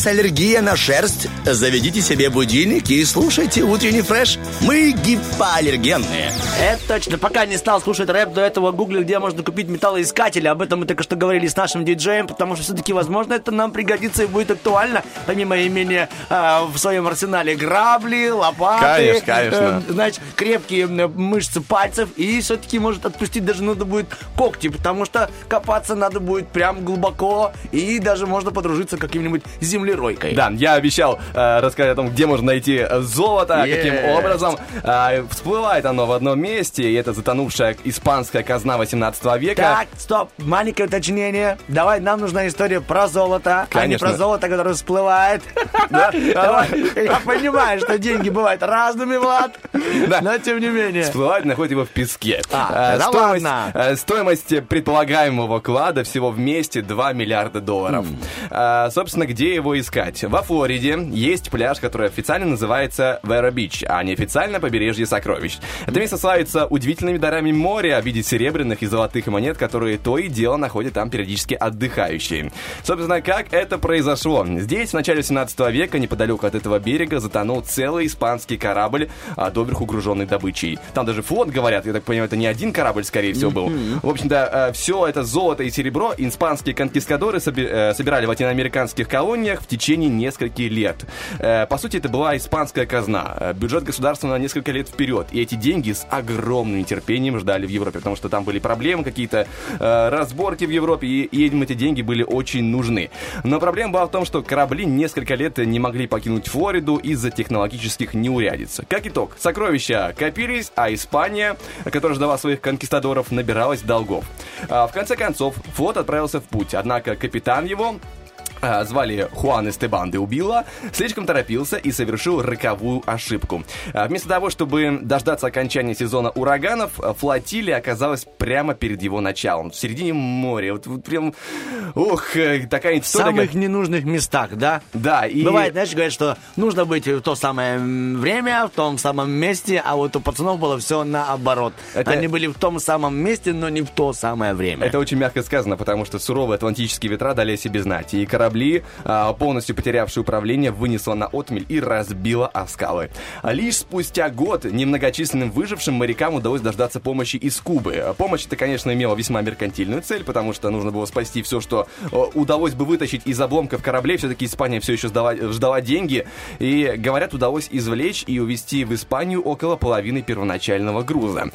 Вас аллергия на шерсть, заведите себе будильник и слушайте утренний фреш. Мы гипоаллергенные. Это точно. Пока не стал слушать рэп, до этого гуглил, где можно купить металлоискатели. Об этом мы только что говорили с нашим диджеем, потому что все-таки, возможно, это нам пригодится и будет актуально, помимо имения а, в своем арсенале грабли, лопаты. Конечно, конечно. э, значит, крепкие мышцы пальцев и все-таки может отпустить даже надо будет когти, потому что копаться надо будет прям глубоко и даже можно подружиться каким-нибудь землеройкой. Да, я обещал э, рассказать о том, где можно найти золото, Есть. каким образом. Э, всплывает оно в одном месте, и это затонувшая испанская казна 18 века. Так, стоп, маленькое уточнение. Давай, нам нужна история про золото, а не Конечно. про золото, которое всплывает. Я понимаю, что деньги бывают разными, Влад, но тем не менее. Всплывает, находит его в песке. А, Э, стоимость, э, стоимость предполагаемого клада всего вместе 2 миллиарда долларов. Э, Собственно, где его искать? Во Флориде есть пляж, который официально называется Вера Бич, а неофициально побережье сокровищ. Это место славится удивительными дарами моря в виде серебряных и золотых монет, которые то и дело находят там периодически отдыхающие. Собственно, как это произошло? Здесь в начале 17 века, неподалеку от этого берега, затонул целый испанский корабль, а, доверху груженный добычей. Там даже флот, говорят, я так понимаю, это не один корабль, скорее всего, был. В общем-то, все это золото и серебро испанские конкистадоры соби- э, собирали в латиноамериканских колониях в течение нескольких лет. Э, По сути, это была испанская казна, э, бюджет государства на несколько лет вперед. И эти деньги с огромным нетерпением ждали в Европе, потому что там были проблемы, какие-то э, разборки в Европе, и, им эти деньги были очень нужны. Но проблема была в том, что корабли несколько лет не могли покинуть Флориду из-за технологических неурядиц. Как итог, сокровища копились, а Испания, которая ждала своих конкистадоров, набиралась долгов. А, в конце концов, флот отправился в путь, однако капитан его звали Хуан Эстебан де Убила, слишком торопился и совершил роковую ошибку. А, Вместо того, чтобы дождаться окончания сезона ураганов, а, флотилия оказалась прямо перед его началом, в середине моря. Вот, вот прям, ух, э, такая В история. самых как- ненужных местах, да? Да, и... Бывает, знаешь, говорят, что нужно быть в то самое время, в том самом месте, а вот у пацанов было все наоборот. Это- Они были в том самом месте, но не в то самое время. Это очень мягко сказано, потому что суровые атлантические ветра дали о себе знать, и корабли, а, полностью потерявшие управление, вынесло на отмель и разбило о скалы. Лишь спустя год немногочисленным выжившим морякам удалось дождаться помощи из Кубы. Помощь это, конечно, имела весьма меркантильную цель, потому что нужно было спасти все, что удалось бы вытащить из обломков кораблей. Все-таки Испания все еще ждала, ждала деньги, и, говорят, удалось извлечь и увезти в Испанию около половины первоначального груза.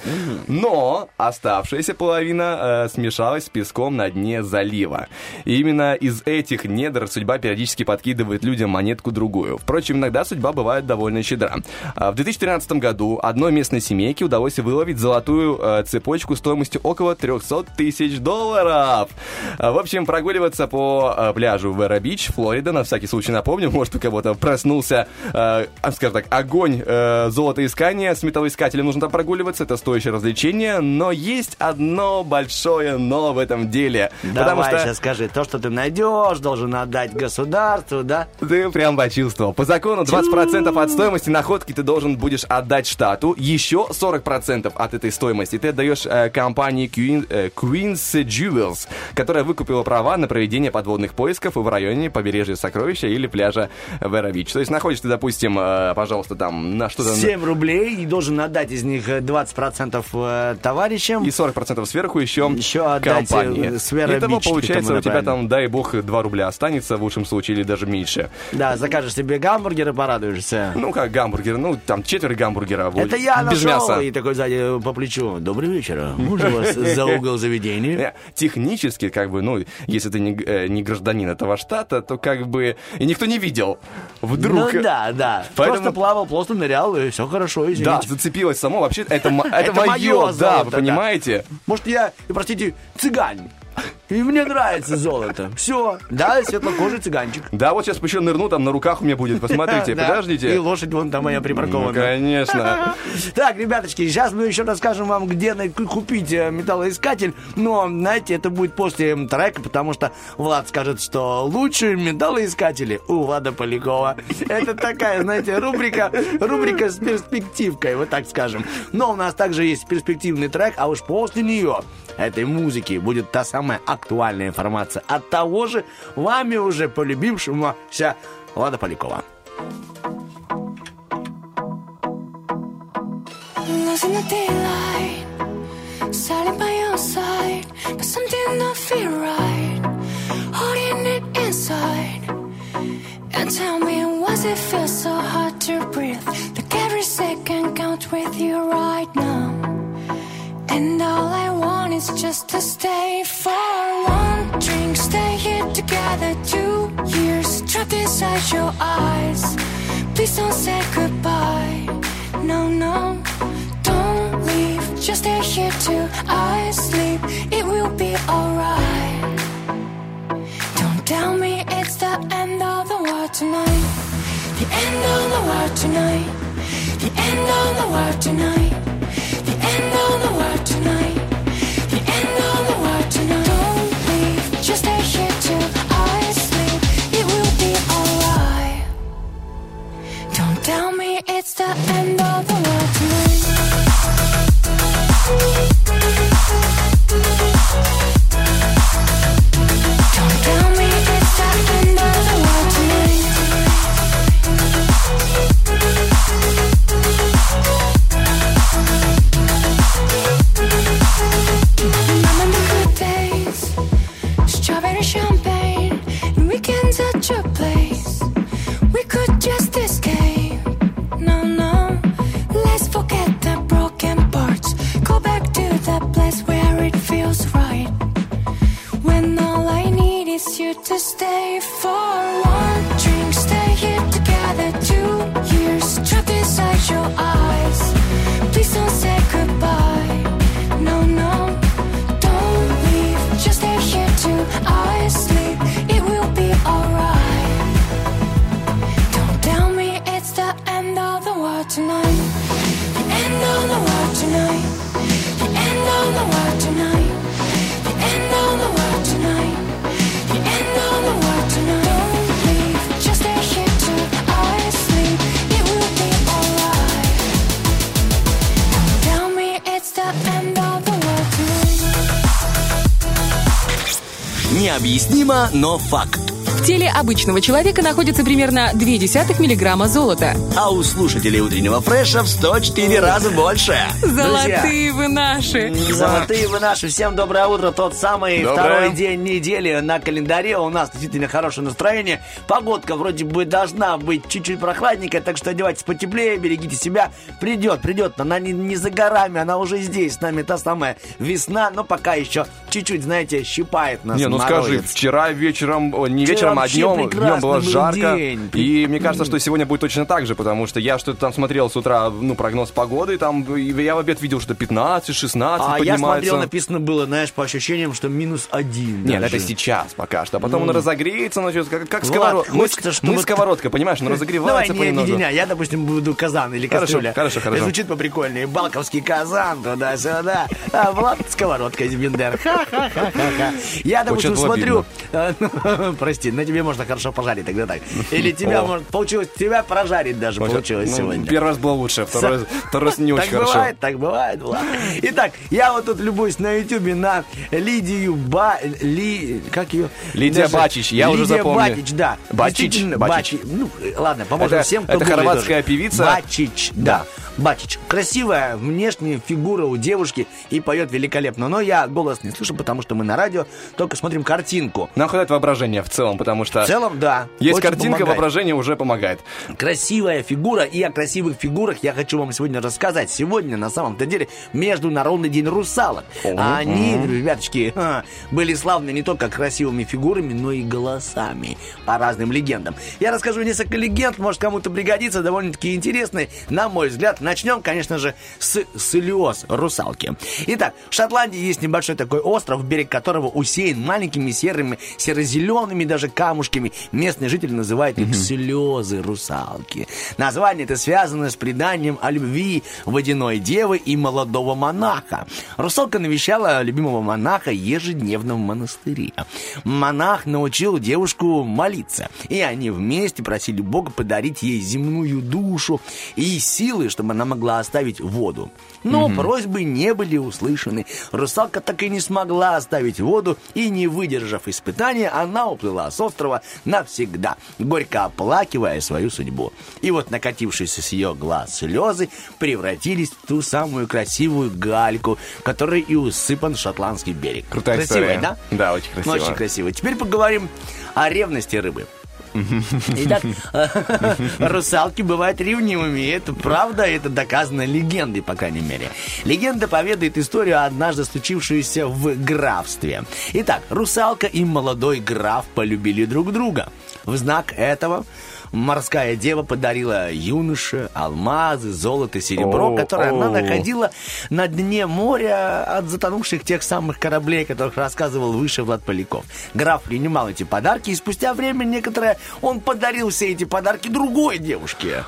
Но оставшаяся половина э, смешалась с песком на дне залива. И именно из этих недр судьба периодически подкидывает людям монетку-другую. Впрочем, иногда судьба бывает довольно щедра. А В 2013 году одной местной семейке удалось выловить золотую э, цепочку стоимостью около 300 тысяч долларов. А, В общем, прогуливаться по э, пляжу Вера-Бич, Флорида, на всякий случай напомню, может, у кого-то проснулся, э, а, скажем так, огонь золотоискания, с металлоискателем нужно там прогуливаться, это стоящее развлечение, но есть одно большое но в этом деле. потому Давай что... сейчас скажи, то, что ты найдешь, должен отдать государству, да? Ты прям почувствовал. По закону 20% от стоимости находки ты должен будешь отдать штату. Еще 40% от этой стоимости ты отдаешь э, компании Queen, э, Queen's Jewels, которая выкупила права на проведение подводных поисков в районе побережья Сокровища или пляжа Верович. То есть находишься ты, допустим, э, пожалуйста, там на что-то... 7 рублей и должен отдать из них э, 20% э, товарищам. И 40% сверху еще, Еще отдать, компании. э, Вера Итого, получается, у тебя там, дай бог, 2 рубля останется в лучшем случае или даже меньше. Да, закажешь себе гамбургер и порадуешься. Ну, как гамбургер, ну, там четверть гамбургера будет. Это я без нашел. мяса. И такой сзади по плечу. Добрый вечер. Можно вас за угол заведения? Э, Технически, как бы, ну, если ты не, э, не гражданин этого штата, то как бы и никто не видел. Вдруг. Ну да, да. Поэтому- Просто плавал, просто нырял, и все хорошо, Да, извините. зацепилось само. Вообще, это, это, Это мое, да, вы да. понимаете? Может, я, простите, цыган. И мне нравится золото. Все. Да, светлокожий цыганчик. Да, вот сейчас еще нырну, там на руках у меня будет. Посмотрите, подождите. И лошадь вон там моя Ну, припаркована. конечно. Так, ребяточки, сейчас мы еще расскажем вам, где купить э, металлоискатель. Но, знаете, это будет после трека, потому что Влад скажет, что лучшие металлоискатели у Влада Полякова. Это такая, знаете, рубрика, рубрика с перспективкой, вот так скажем. Но у нас также есть перспективный трек, а уж после нее этой музыки будет та самая актуальная информация от того же вами уже полюбившегося Влада Полякова. Lost in the daylight, silent by your side, but something don't feel right. Holding it inside. And tell me, was it feel so hard to breathe? Like every second count with you right now. And all I is just to stay for one drink, stay here together two years, trapped inside your eyes. Please don't say goodbye. No, no, don't leave. Just stay here till I sleep. It will be alright. Don't tell me it's the end of the world tonight. The end of the world tonight. The end of the world tonight. The end of the world tonight. Don't leave. Just Необъяснимо, но факт. В теле обычного человека находится примерно 0,2 миллиграмма золота. А у слушателей утреннего фреша в 104 раза больше. Друзья, Золотые вы наши! Золотые вы наши, всем доброе утро. Тот самый Доброе. второй день недели на календаре. У нас действительно хорошее настроение. Погодка вроде бы должна быть чуть-чуть прохладненькая, так что одевайтесь потеплее, берегите себя. Придет, придет. Она не, не за горами, она уже здесь. С нами та самая весна, но пока еще чуть-чуть, знаете, щипает нас. Не, ну скажи, вчера вечером, о, не Вчера вечером, а днем, днем было был жарко. день. И мне кажется, что сегодня будет точно так же, потому что я что-то там смотрел с утра, ну, прогноз погоды, там, я в обед видел, что 15, 16 А я поднимается. смотрел, написано было, знаешь, по ощущениям, что минус один. Нет, даже. это сейчас пока что. А потом Ну. он разогреется, начнет, как, как сковородка. Мы, мы сковородка, понимаешь, он Давай разогревается не понемножу. объединяй. Я, допустим, буду казан или Хорошо, кастрюля. хорошо, хорошо. Звучит поприкольнее. Балковский казан, туда-сюда. А Влад сковородка из Бендер. Ха-ха-ха-ха. Я, допустим, смотрю... э, ну, Прости, на тебе можно хорошо пожарить тогда так. Или тебя, может, получилось, тебя прожарить даже получилось Ну, сегодня. Первый раз было лучше, второй, раз- не очень так хорошо. бывает, так бывает. Итак, я вот тут любуюсь на ютубе на Лидию Ба... Ли... Как ее? Лидия Бачич, я уже Лидия запомнил. Бачич, да. Бачич, Бачич. Ну, ладно, поможем всем, кто это хорватская певица? Бачич, да. Бачич. Красивая внешняя фигура у девушки и поет великолепно. Но я голос не слышу, потому что мы на радио только смотрим картинку. Нам хватает воображения в целом, потому что В целом, да. есть картинка, помогает. воображение уже помогает. Красивая фигура, и о красивых фигурах я хочу вам сегодня рассказать. Сегодня, на самом-то деле, Международный день русалок. А они, ребяточки, ха, были славны не только красивыми фигурами, но и голосами, по разным легендам. Я расскажу несколько легенд, может, кому-то пригодится, довольно-таки интересные, на мой взгляд. Начнем, конечно же, с слез русалки. Итак, в Шотландии есть небольшой такой остров, берег которого усеян маленькими серыми, серо-зелеными даже камушками. Местные жители называют их слезы русалки. Название это связано с преданием о любви водяной девы и молодого монаха. Русалка навещала любимого монаха ежедневно в монастыре. Монах научил девушку молиться, и они вместе просили Бога подарить ей земную душу и силы, чтобы она могла оставить воду. Но просьбы не были услышаны. Русалка так и не смогла оставить воду, и не выдержав испытания, она уплыла с острова навсегда, горько оплакивая свою судьбу. И вот накатившиеся с ее глаз слезы превратились в ту самую красивую гальку, которой и усыпан шотландский берег. Крутая Красивая, история. да? Да, очень красиво. Очень красиво. Теперь поговорим о ревности рыбы. Итак, русалки бывают ревнивыми. и Это правда, это доказано легендой, по крайней мере. Легенда поведает историю, однажды случившуюся в графстве. Итак, русалка и молодой граф полюбили друг друга. В знак этого морская дева подарила юноше алмазы, золото, серебро, О, которое она о. находила на дне моря от затонувших тех самых кораблей, о которых рассказывал выше Влад Поляков. Граф принимал эти подарки, и спустя время некоторое он подарил все эти подарки другой девушке.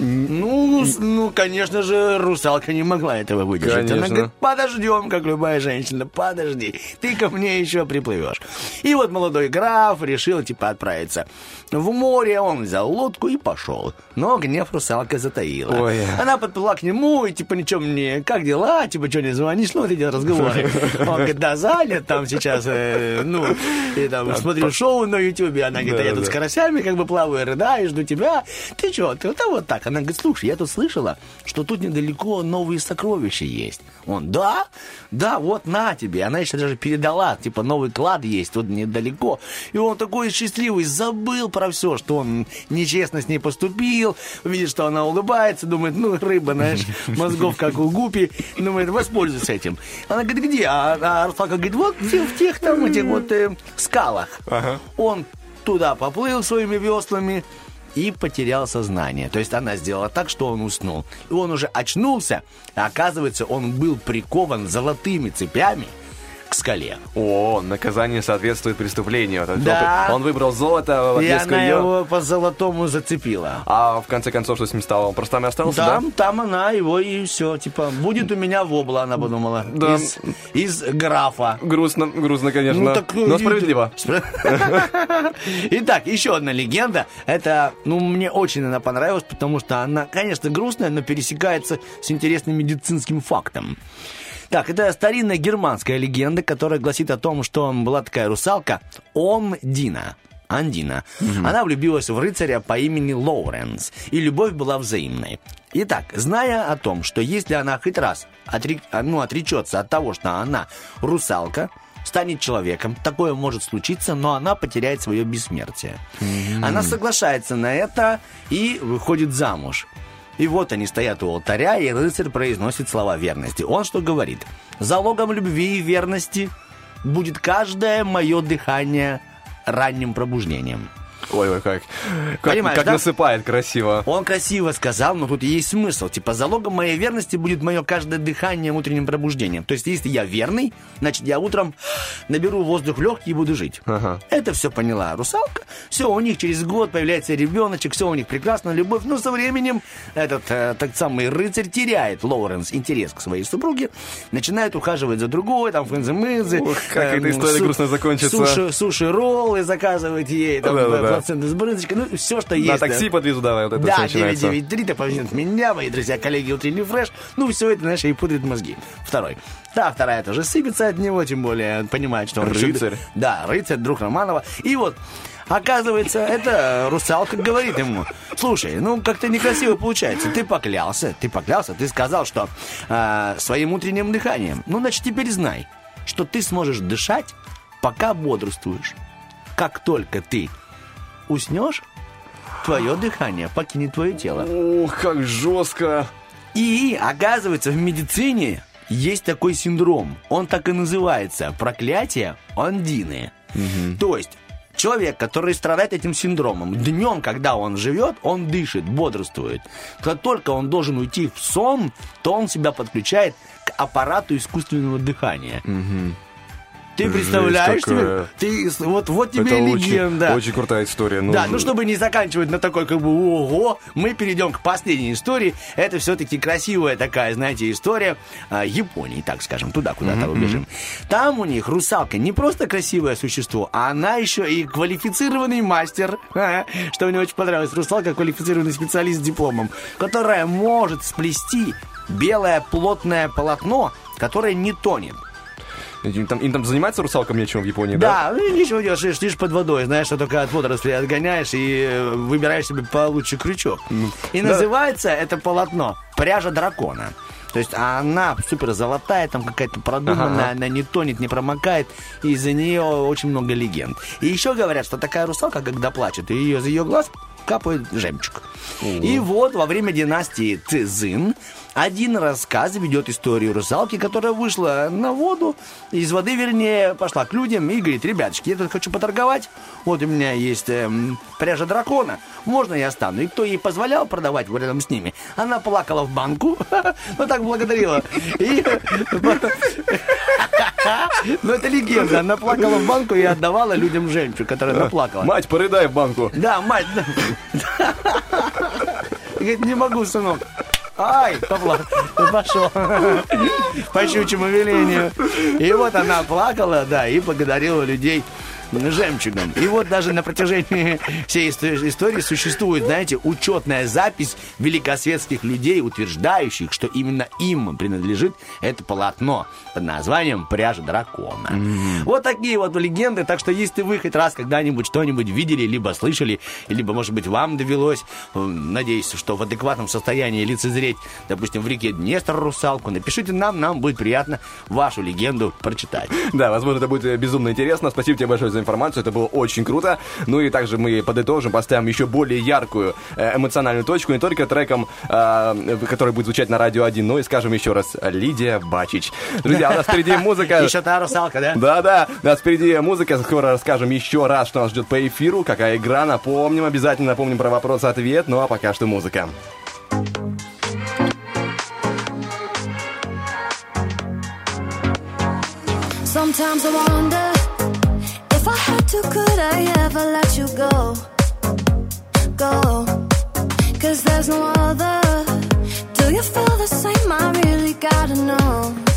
Ну, ну, конечно же, русалка не могла этого выдержать. Она Конечно. говорит, подождем, как любая женщина, подожди, ты ко мне еще приплывешь. И вот молодой граф решил, типа, отправиться в море, он взял лодку и пошел. Но гнев русалка затаила. Ой. Она подплыла к нему и, типа, ничего мне, как дела, типа, что не звонишь, ну, вот эти разговоры. Он говорит, да, занят там сейчас, э, ну, и там, смотрю шоу на ютубе, она говорит, а я тут с карасями как бы плаваю, рыдаю, жду тебя. Ты что, ты да вот так. Она говорит, слушай, я тут слышала, что тут недалеко новые сокровища есть. Он, да? Да, вот на тебе. Она еще даже передала, типа, новый клад есть тут недалеко. И он такой счастливый, забыл про все, что он нечестно с ней поступил, видит, что она улыбается, думает, ну, рыба, знаешь, мозгов, как у гупи, думает, воспользуйся этим. Она говорит, где? А, а Русалка говорит, вот в тех, в тех там этих вот э, скалах. Он туда поплыл своими веслами и потерял сознание. То есть она сделала так, что он уснул. И он уже очнулся, а оказывается, он был прикован золотыми цепями к скале. О, наказание соответствует преступлению. Да. Он, выбрал золото в И она ее. его по золотому зацепила. А в конце концов, что с ним стало? Он просто там и остался, да? Там, там она его и все, типа, будет у меня вобла, она подумала. Да. Из, из графа. Грустно, грустно, конечно. Ну, так, но справедливо. Итак, еще одна легенда. Это, ну, мне очень она понравилась, потому что она, конечно, грустная, но пересекается с интересным медицинским фактом. Так, это старинная германская легенда, которая гласит о том, что была такая русалка Ондина. Андина. Она влюбилась в рыцаря по имени Лоуренс, и любовь была взаимной. Итак, зная о том, что если она хоть раз отре- ну, отречется от того, что она русалка, станет человеком, такое может случиться, но она потеряет свое бессмертие. Она соглашается на это и выходит замуж. И вот они стоят у алтаря, и рыцарь произносит слова верности. Он что говорит? «Залогом любви и верности будет каждое мое дыхание ранним пробуждением». Ой-ой, как, как, Понимаешь, как да? насыпает красиво. Он красиво сказал, но тут есть смысл. Типа, залогом моей верности будет мое каждое дыхание утренним пробуждением. То есть, если я верный, значит, я утром наберу воздух легкий и буду жить. Ага. Это все поняла русалка. Все, у них через год появляется ребеночек, все у них прекрасно, любовь. Но со временем этот э, так самый рыцарь теряет Лоуренс интерес к своей супруге, начинает ухаживать за другой, там, фэнзы-мызы. Ух, как эта история грустно закончится. Суши, суши-роллы заказывает ей, там, Да-да-да. Проценты с брынзочкой, ну, все, что На есть. такси подвезу, давай, вот это Да, всё начинается. 993, ты повезет меня, мои друзья, коллеги, утренний фреш. Ну, все это, знаешь, и пудрит мозги. Второй. Да, вторая тоже сыпется от него, тем более он понимает, что он... еще- Рыцарь. Да, рыцарь, друг Романова. И вот, оказывается, это русалка говорит ему, слушай, ну, как-то некрасиво получается. Ты поклялся, ты поклялся, ты сказал, что а, своим утренним дыханием. Ну, значит, теперь знай, что ты сможешь дышать, пока бодрствуешь. Как только ты уснешь, твое дыхание покинет твое тело. Ух, как жестко. И, оказывается, в медицине есть такой синдром. Он так и называется. Проклятие Ондины. То есть, человек, который страдает этим синдромом, днем, когда он живет, он дышит, бодрствует. Как только он должен уйти в сон, то он себя подключает к аппарату искусственного дыхания. Ты Жесть представляешь себе? Ты, вот, вот тебе это и очень, легенда. очень крутая история. Ну, Да, ну чтобы не заканчивать на такой как бы ого, мы перейдем к последней истории. Это все-таки красивая такая, знаете, история а, Японии, так скажем, туда куда-то убежим. Там у них русалка не просто красивое существо, а она еще и квалифицированный мастер, что мне очень понравилось. Русалка квалифицированный специалист с дипломом, которая может сплести белое плотное полотно, которое не тонет. Им там, им там заниматься русалкам нечем в Японии, да? Да, ну ничего делаешь, сидишь под водой, знаешь, что только от водорослей отгоняешь и э, выбираешь себе получше крючок. И да. называется это полотно «Пряжа дракона». То есть она супер золотая, там какая-то продуманная, Ага. она не тонет, не промокает, и из-за нее очень много легенд. И еще говорят, что такая русалка, когда плачет, и ее, из ее глаз капает жемчуг. И вот во время династии Цзин один рассказ ведет историю русалки, которая вышла на воду, из воды, вернее, пошла к людям и говорит, ребяточки, я тут хочу поторговать, вот у меня есть эм, пряжа дракона, можно я стану? И кто ей позволял продавать вот рядом с ними? Она плакала в банку, ну так благодарила. И Ну, это легенда. Она плакала в банку и отдавала людям жемчуг, который она плакала. Мать, порыдай в банку. Да, мать. Говорит, не могу, сынок. Ай, попла- пошел. По щучьему велению. И вот она плакала, да, и благодарила людей жемчугом. И вот даже на протяжении всей исто- истории существует, знаете, учетная запись великосветских людей, утверждающих, что именно им принадлежит это полотно под названием «Пряжа дракона». Вот такие вот легенды. Так что если вы хоть раз когда-нибудь что-нибудь видели, либо слышали, либо, может быть, вам довелось, э, надеюсь, что в адекватном состоянии лицезреть, допустим, в реке Днестр русалку, напишите нам, нам будет приятно вашу легенду прочитать. Да, возможно, это будет э, безумно интересно. Спасибо тебе большое за информацию, это было очень круто. Ну и также мы подытожим, поставим еще более яркую э, эмоциональную точку, не только треком, э, который будет звучать на Радио 1, но и скажем еще раз, Лидия Бачич. Друзья, у нас впереди музыка. Еще та русалка, да? Да-да, у нас впереди музыка, скоро расскажем еще раз, что нас ждет по эфиру, какая игра, напомним, обязательно напомним про вопрос-ответ, ну а пока что музыка. Sometimes I wonder I had to, could I ever let you go? Go. Cause there's no other. Do you feel the same? I really gotta know.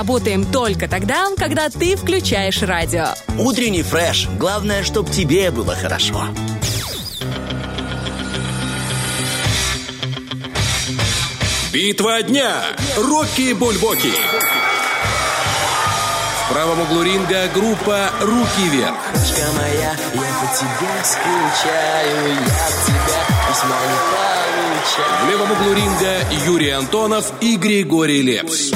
Работаем только тогда, когда ты включаешь радио. Утренний фреш. Главное, чтобы тебе было хорошо. Битва дня. Рокки Бульбоки. В правом углу ринга группа «Руки вверх». Моя, я по тебе скучаю, я тебя письма не получаю. В левом углу ринга Юрий Антонов и Григорий Лепс.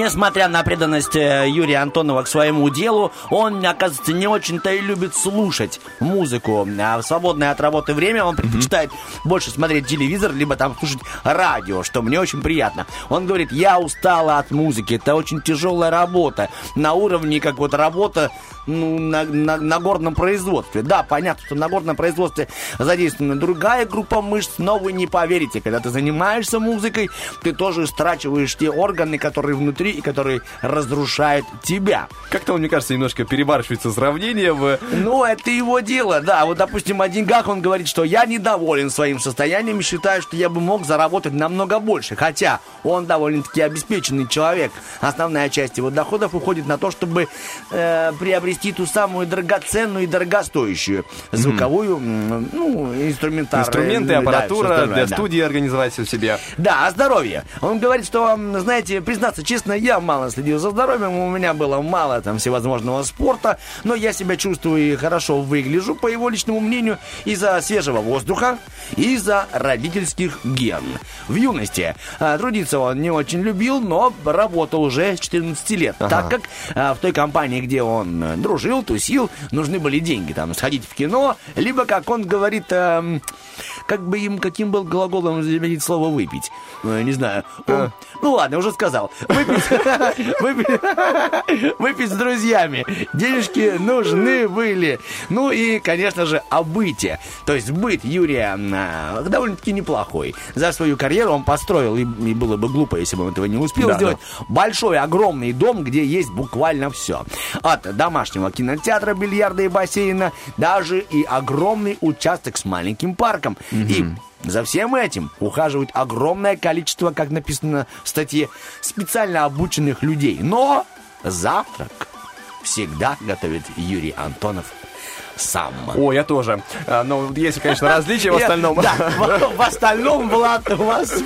Несмотря на преданность э, Юрия Антонова к своему делу, он, оказывается, не очень-то и любит слушать музыку. А в свободное от работы время он предпочитает больше смотреть телевизор, либо там слушать радио, что мне очень приятно. Он говорит, я устала от музыки, это очень тяжелая работа. На уровне, как вот работа ну, на, на- на горном производстве. Да, понятно, что на горном производстве задействована другая группа мышц, но вы не поверите, когда ты занимаешься музыкой, ты тоже страчиваешь те органы, которые внутри и которые разрушают тебя. Как-то он, мне кажется, немножко перебарщивается сравнение в... Ну, это его дело, да. Вот, допустим, о деньгах он говорит, что я недоволен своим состоянием и считаю, что я бы мог заработать намного больше. Хотя он довольно-таки обеспеченный человек. Основная часть его доходов уходит на то, чтобы э, приобрести ту самую драгоценную и дорогостоящую звуковую, м, ну, инструментарную. Инструменты, да, аппаратура остальное, для да. студии организовать все себе. Да, о здоровье. Он говорит, что, знаете, признаться честно, я мало следил за здоровьем, у меня было мало там всевозможного спорта, но я себя чувствую и хорошо выгляжу, по его личному мнению, из-за свежего воздуха, и из-за родительских ген. В юности а, трудиться он не очень любил, но работал уже с 14 лет, так как а, в той компании, где он э, дружил, тусил, нужны были деньги, там, сходить в кино, либо, как он говорит, эм, как бы им, каким был глаголом заменить слово «выпить»? Ну, не знаю. Он- Ну ладно, уже сказал. Выпить с друзьями. Денежки нужны были. Ну и, конечно же, о быте. То есть быт Юрия а, довольно-таки неплохой. За свою карьеру он построил, и, и было бы глупо, если бы он этого не успел Да, сделать, большой, огромный дом, где есть буквально все. От домашнего кинотеатра, бильярда и бассейна, даже и огромный участок с маленьким парком. И за всем этим ухаживает огромное количество, как написано в статье, специально обученных людей. Но завтрак всегда готовит Юрий Антонов сам. О, я тоже. А, Ну, есть, конечно, различия в Я- остальном. В, остальном, Влад, у вас...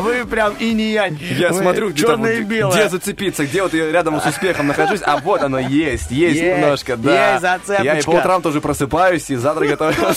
Вы прям и не янь. Я Вы смотрю, где, зацепиться, где вот я рядом с успехом нахожусь, а вот оно есть, есть немножко, да. есть зацепочка. Я и по утрам тоже просыпаюсь, и завтра готовлю.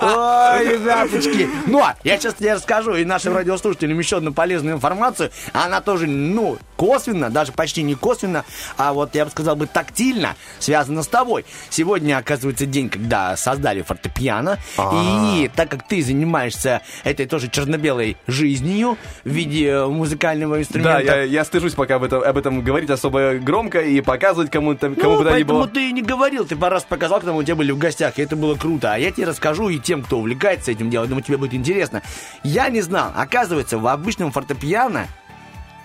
Ой, ребяточки. Ну, а я сейчас тебе расскажу и нашим радиослушателям еще одну полезную информацию. Она тоже, ну, косвенно, даже почти не косвенно, а вот, я бы сказал бы, тактильно связана с тобой. Сегодня, оказывается, день, когда создали фортепиано. И так как ты занимаешься этой тоже черно-белой жизнью в виде музыкального инструмента, Да, я, я стыжусь пока об этом, об этом говорить особо громко и показывать кому-то, кому ну, поэтому было. ты и не говорил, ты пару раз показал, когда мы у тебя были в гостях, и это было круто. А я тебе расскажу и тем, кто увлекается этим делом, думаю, тебе будет интересно. Я не знал, оказывается, в обычном фортепиано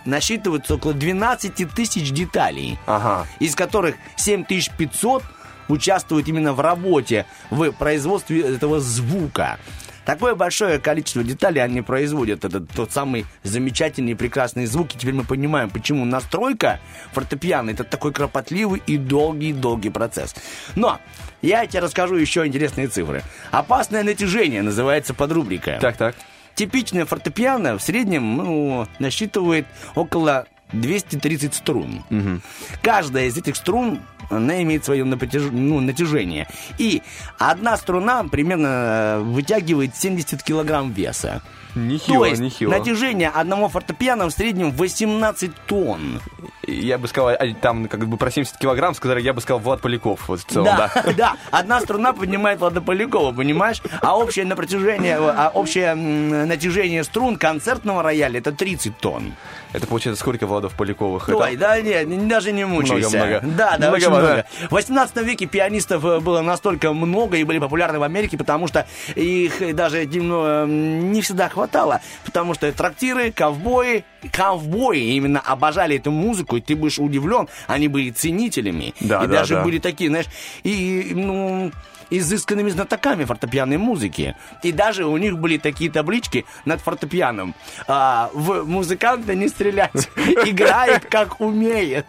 насчитывается около 12 тысяч деталей, Ага. из которых 7500 участвуют именно в работе, в производстве этого звука. Такое большое количество деталей они производят. Это тот самый замечательный и прекрасный звук. И теперь мы понимаем, почему настройка фортепиано это такой кропотливый и долгий-долгий процесс. Но я тебе расскажу еще интересные цифры. Опасное натяжение называется подрубрика. Так, так. Типичное фортепиано в среднем ну, насчитывает около 230 струн. Каждая из этих струн она имеет свое напряж- ну, натяжение. И одна струна примерно э, вытягивает 70 килограмм веса. Нехило, То есть нехило. натяжение одного фортепиано в среднем 18 тонн. Я бы сказал, а, там как бы про 70 килограмм сказали, я бы сказал Влад Поляков. Вот в целом, да. Да, да. Одна струна поднимает Влада Полякова, понимаешь? А общее напряжение, а общее натяжение струн концертного рояля это 30 тонн. Это получается сколько Владов Поляковых? Ой, Это- да нет, даже не мучайся. Много-много. Да, да, очень Многовато. много. В 18 веке пианистов э, было настолько много и были популярны в Америке, потому что их даже ну, э, не всегда хватало. Потому что трактиры, ковбои, ковбои именно обожали эту музыку, и ты будешь удивлен, они были ценителями. Да, и да, даже да. были такие, знаешь, и, ну, изысканными знатоками фортепианной музыки. И даже у них были такие таблички над фортепианом. А, в музыканта не стрелять. Играет, как умеет.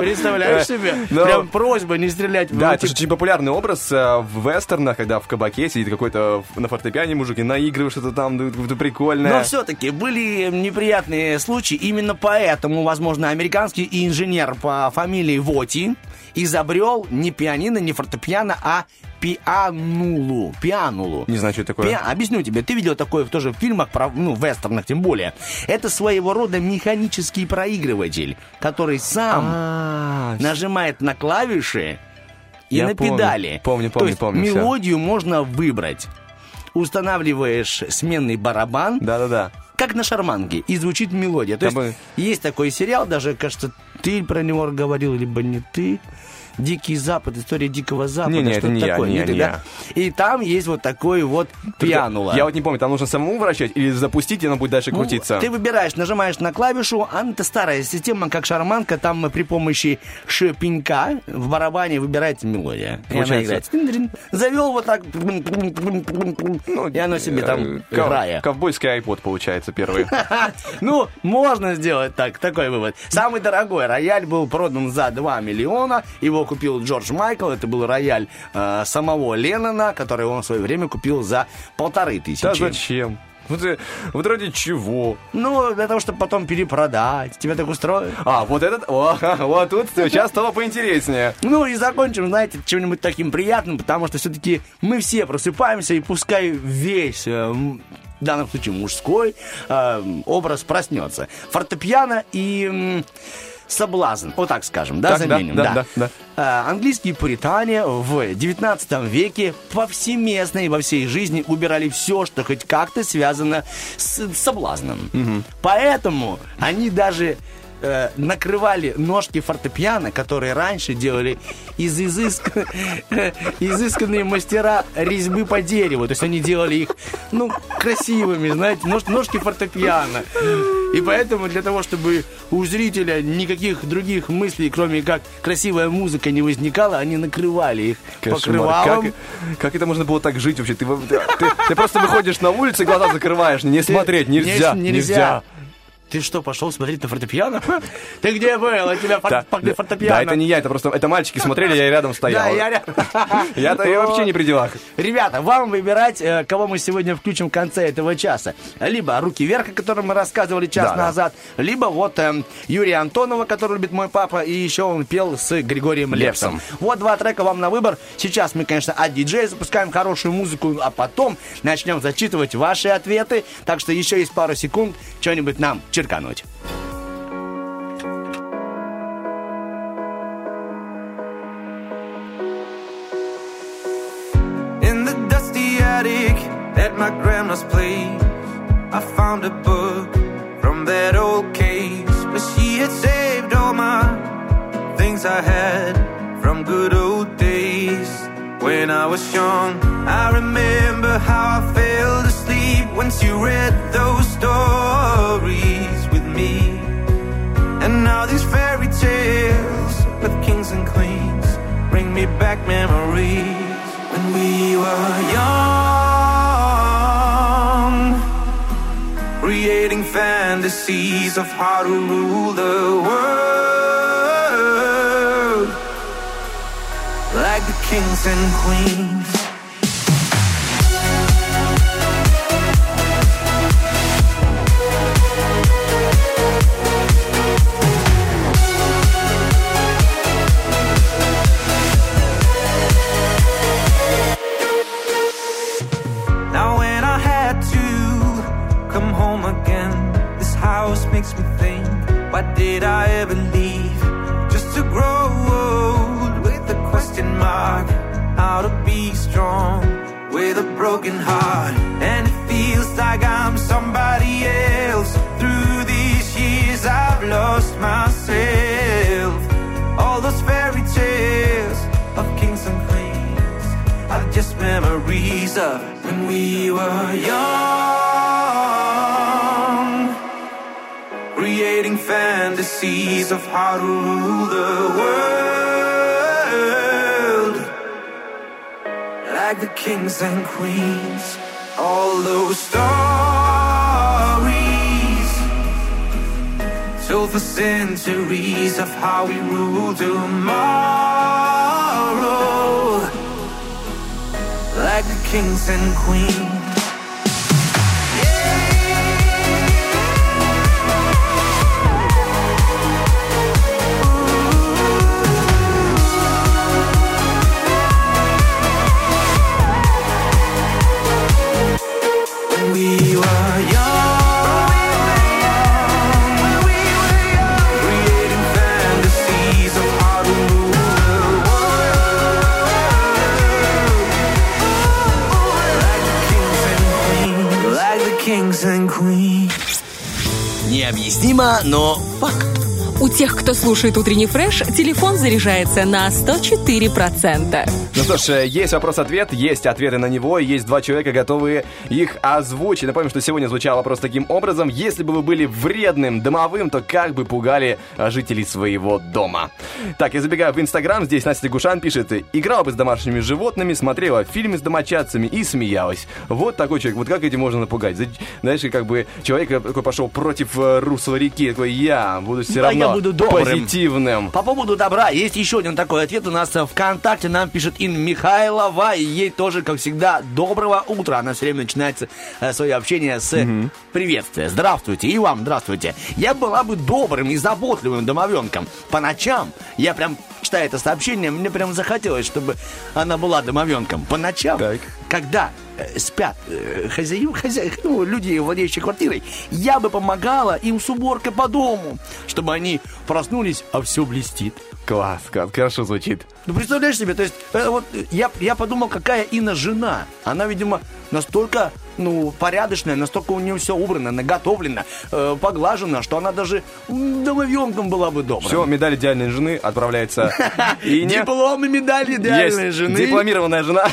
Представляешь себе? Но- Прям просьба не стрелять. Да, это же очень популярный образ э, в вестернах, когда в кабаке сидит какой-то на фортепиане мужик и наигрывает что-то там, прикольное. Но все-таки были неприятные случаи. Именно поэтому, возможно, американский инженер по фамилии Воти изобрел не пианино, не фортепиано, а пианулу. Пианулу. Не знаю, что это такое. Пиа- Объясню тебе. Ты видел такое тоже в фильмах, про, ну, вестернах тем более. Это своего рода механический проигрыватель, который сам А, нажимает на клавиши и Я на помню. педали. Помню, То помню, есть помню, мелодию можно выбрать. Устанавливаешь сменный барабан, Да-да-да. как на шарманке, и звучит мелодия. То Как есть есть такой сериал, даже, кажется, ты про него говорил, либо не ты. Дикий Запад, история Дикого Запада. Не-не, что это не я, такое, не я, ты, не да? И там есть вот такой вот пианула. Я вот не помню, там нужно самому вращать или запустить, и оно будет дальше Ну, крутиться. Ты выбираешь, нажимаешь на клавишу, а это старая система, как шарманка, там э, при помощи шипенька в барабане выбирается мелодия. И она играет. Завел вот так, и оно себе там Э, играя. Ковбойский iPod получается первый. Ну, можно сделать так, такой вывод. Самый дорогой рояль был продан за 2 миллиона. Его купил Джордж Майкл. Это был рояль э, самого Леннона, который он в свое время купил за полторы тысячи. Да зачем? Вот, э, вот ради чего? Ну, для того, чтобы потом перепродать. Тебя так устроит? А, вот этот, о, вот тут сейчас стало поинтереснее. Ну и закончим, знаете, чем-нибудь таким приятным, потому что все-таки мы все просыпаемся, и пускай весь, э, в данном случае мужской, э, образ проснется. Фортепиано и соблазн, вот так скажем, да, Так, да, заменим. да, да, да. Э, Английские пуритане в 19 веке повсеместно и во всей жизни убирали все, что хоть как-то связано с соблазном. Поэтому они даже э, накрывали ножки фортепиано, которые раньше делали из изыск... изысканные мастера резьбы по дереву. То есть они делали их, ну, красивыми, знаете, нож- ножки фортепиано. И поэтому для того, чтобы у зрителя никаких других мыслей, кроме как красивая музыка, не возникало, они накрывали их Кошмар. покрывалом. Как, как это можно было так жить вообще? Ты, ты- ты- ты просто выходишь на улицу и глаза закрываешь. Не смотреть нельзя. Не- Нельзя. Ты что, пошел смотреть на фортепиано? Ты где был? У тебя фортепиано. да, это не я, это просто это мальчики смотрели, я рядом стоял. Да, я рядом. Я-то я вообще не при делах. Ребята, вам выбирать, э, кого мы сегодня включим в конце этого часа. Либо «Руки вверх», о котором мы рассказывали час назад, либо вот эм, Юрия Антонова, который любит мой папа, и еще он пел с Григорием. Лепсом. Вот два трека вам на выбор. Сейчас мы, конечно, от диджея запускаем хорошую музыку, а потом начнем зачитывать ваши ответы. Так что еще есть пару секунд что-нибудь нам черкануть. In the dusty attic at my grandma's place, I found a book from that old case where she had saved all my things I had from good old days. When I was young, I remember how I fell asleep when you read those stories with me. And now these fairy tales with kings and queens bring me back memories when we were young, creating fantasies of how to rule the world like the kings and queens. Why did I ever leave? Just to grow old with a question mark, how to be strong with a broken heart. And it feels like I'm somebody else. Through these years I've lost myself. All those fairy tales of kings and queens are just memories of when we were young. Creating fantasies of how to rule the world like the kings and queens. All those stories told for centuries of how we rule tomorrow, like the kings and queens. Необъяснимо, но факт. У тех, кто слушает утренний фреш, телефон заряжается на 104%. Ну что ж, э, есть вопрос-ответ, есть ответы на него, есть два человека, готовые их озвучить. Напомню, что сегодня звучал вопрос таким образом. Если бы вы были вредным домовым, то как бы пугали э, жителей своего дома? Так, я забегаю в Инстаграм, здесь Настя Гушан пишет, играла бы с домашними животными, смотрела фильмы с домочадцами и смеялась. Вот такой человек, вот как этим можно напугать? Знаешь, как бы человек такой пошел против э, русла реки, такой, я буду все Да, равно я буду добрым. позитивным. По поводу добра, есть еще один такой ответ у нас в ВКонтакте. Нам пишет Ин Михайлова, и ей тоже, как всегда, доброго утра. Она все время начинается э, свое общение с приветствия. Здравствуйте, и вам здравствуйте. Я была бы добрым и заботливым домовенком. По ночам я прям читая это сообщение, мне прям захотелось, чтобы она была домовенком. По ночам, когда э, спят э, хозяин, хозяин, ну, люди, владеющие квартирой, я бы помогала им с уборкой по дому, чтобы они проснулись, а все блестит. Класс, класс, хорошо звучит. Ну, представляешь себе, то есть, э, вот э, я, я подумал, какая Инна жена. Она, видимо, настолько, ну, порядочная, настолько у нее все убрано, наготовлено, э, поглажено, что она даже домовенком была бы добрым. Все, медаль идеальной жены отправляется Ине. Диплом и медаль идеальной жены. дипломированная жена,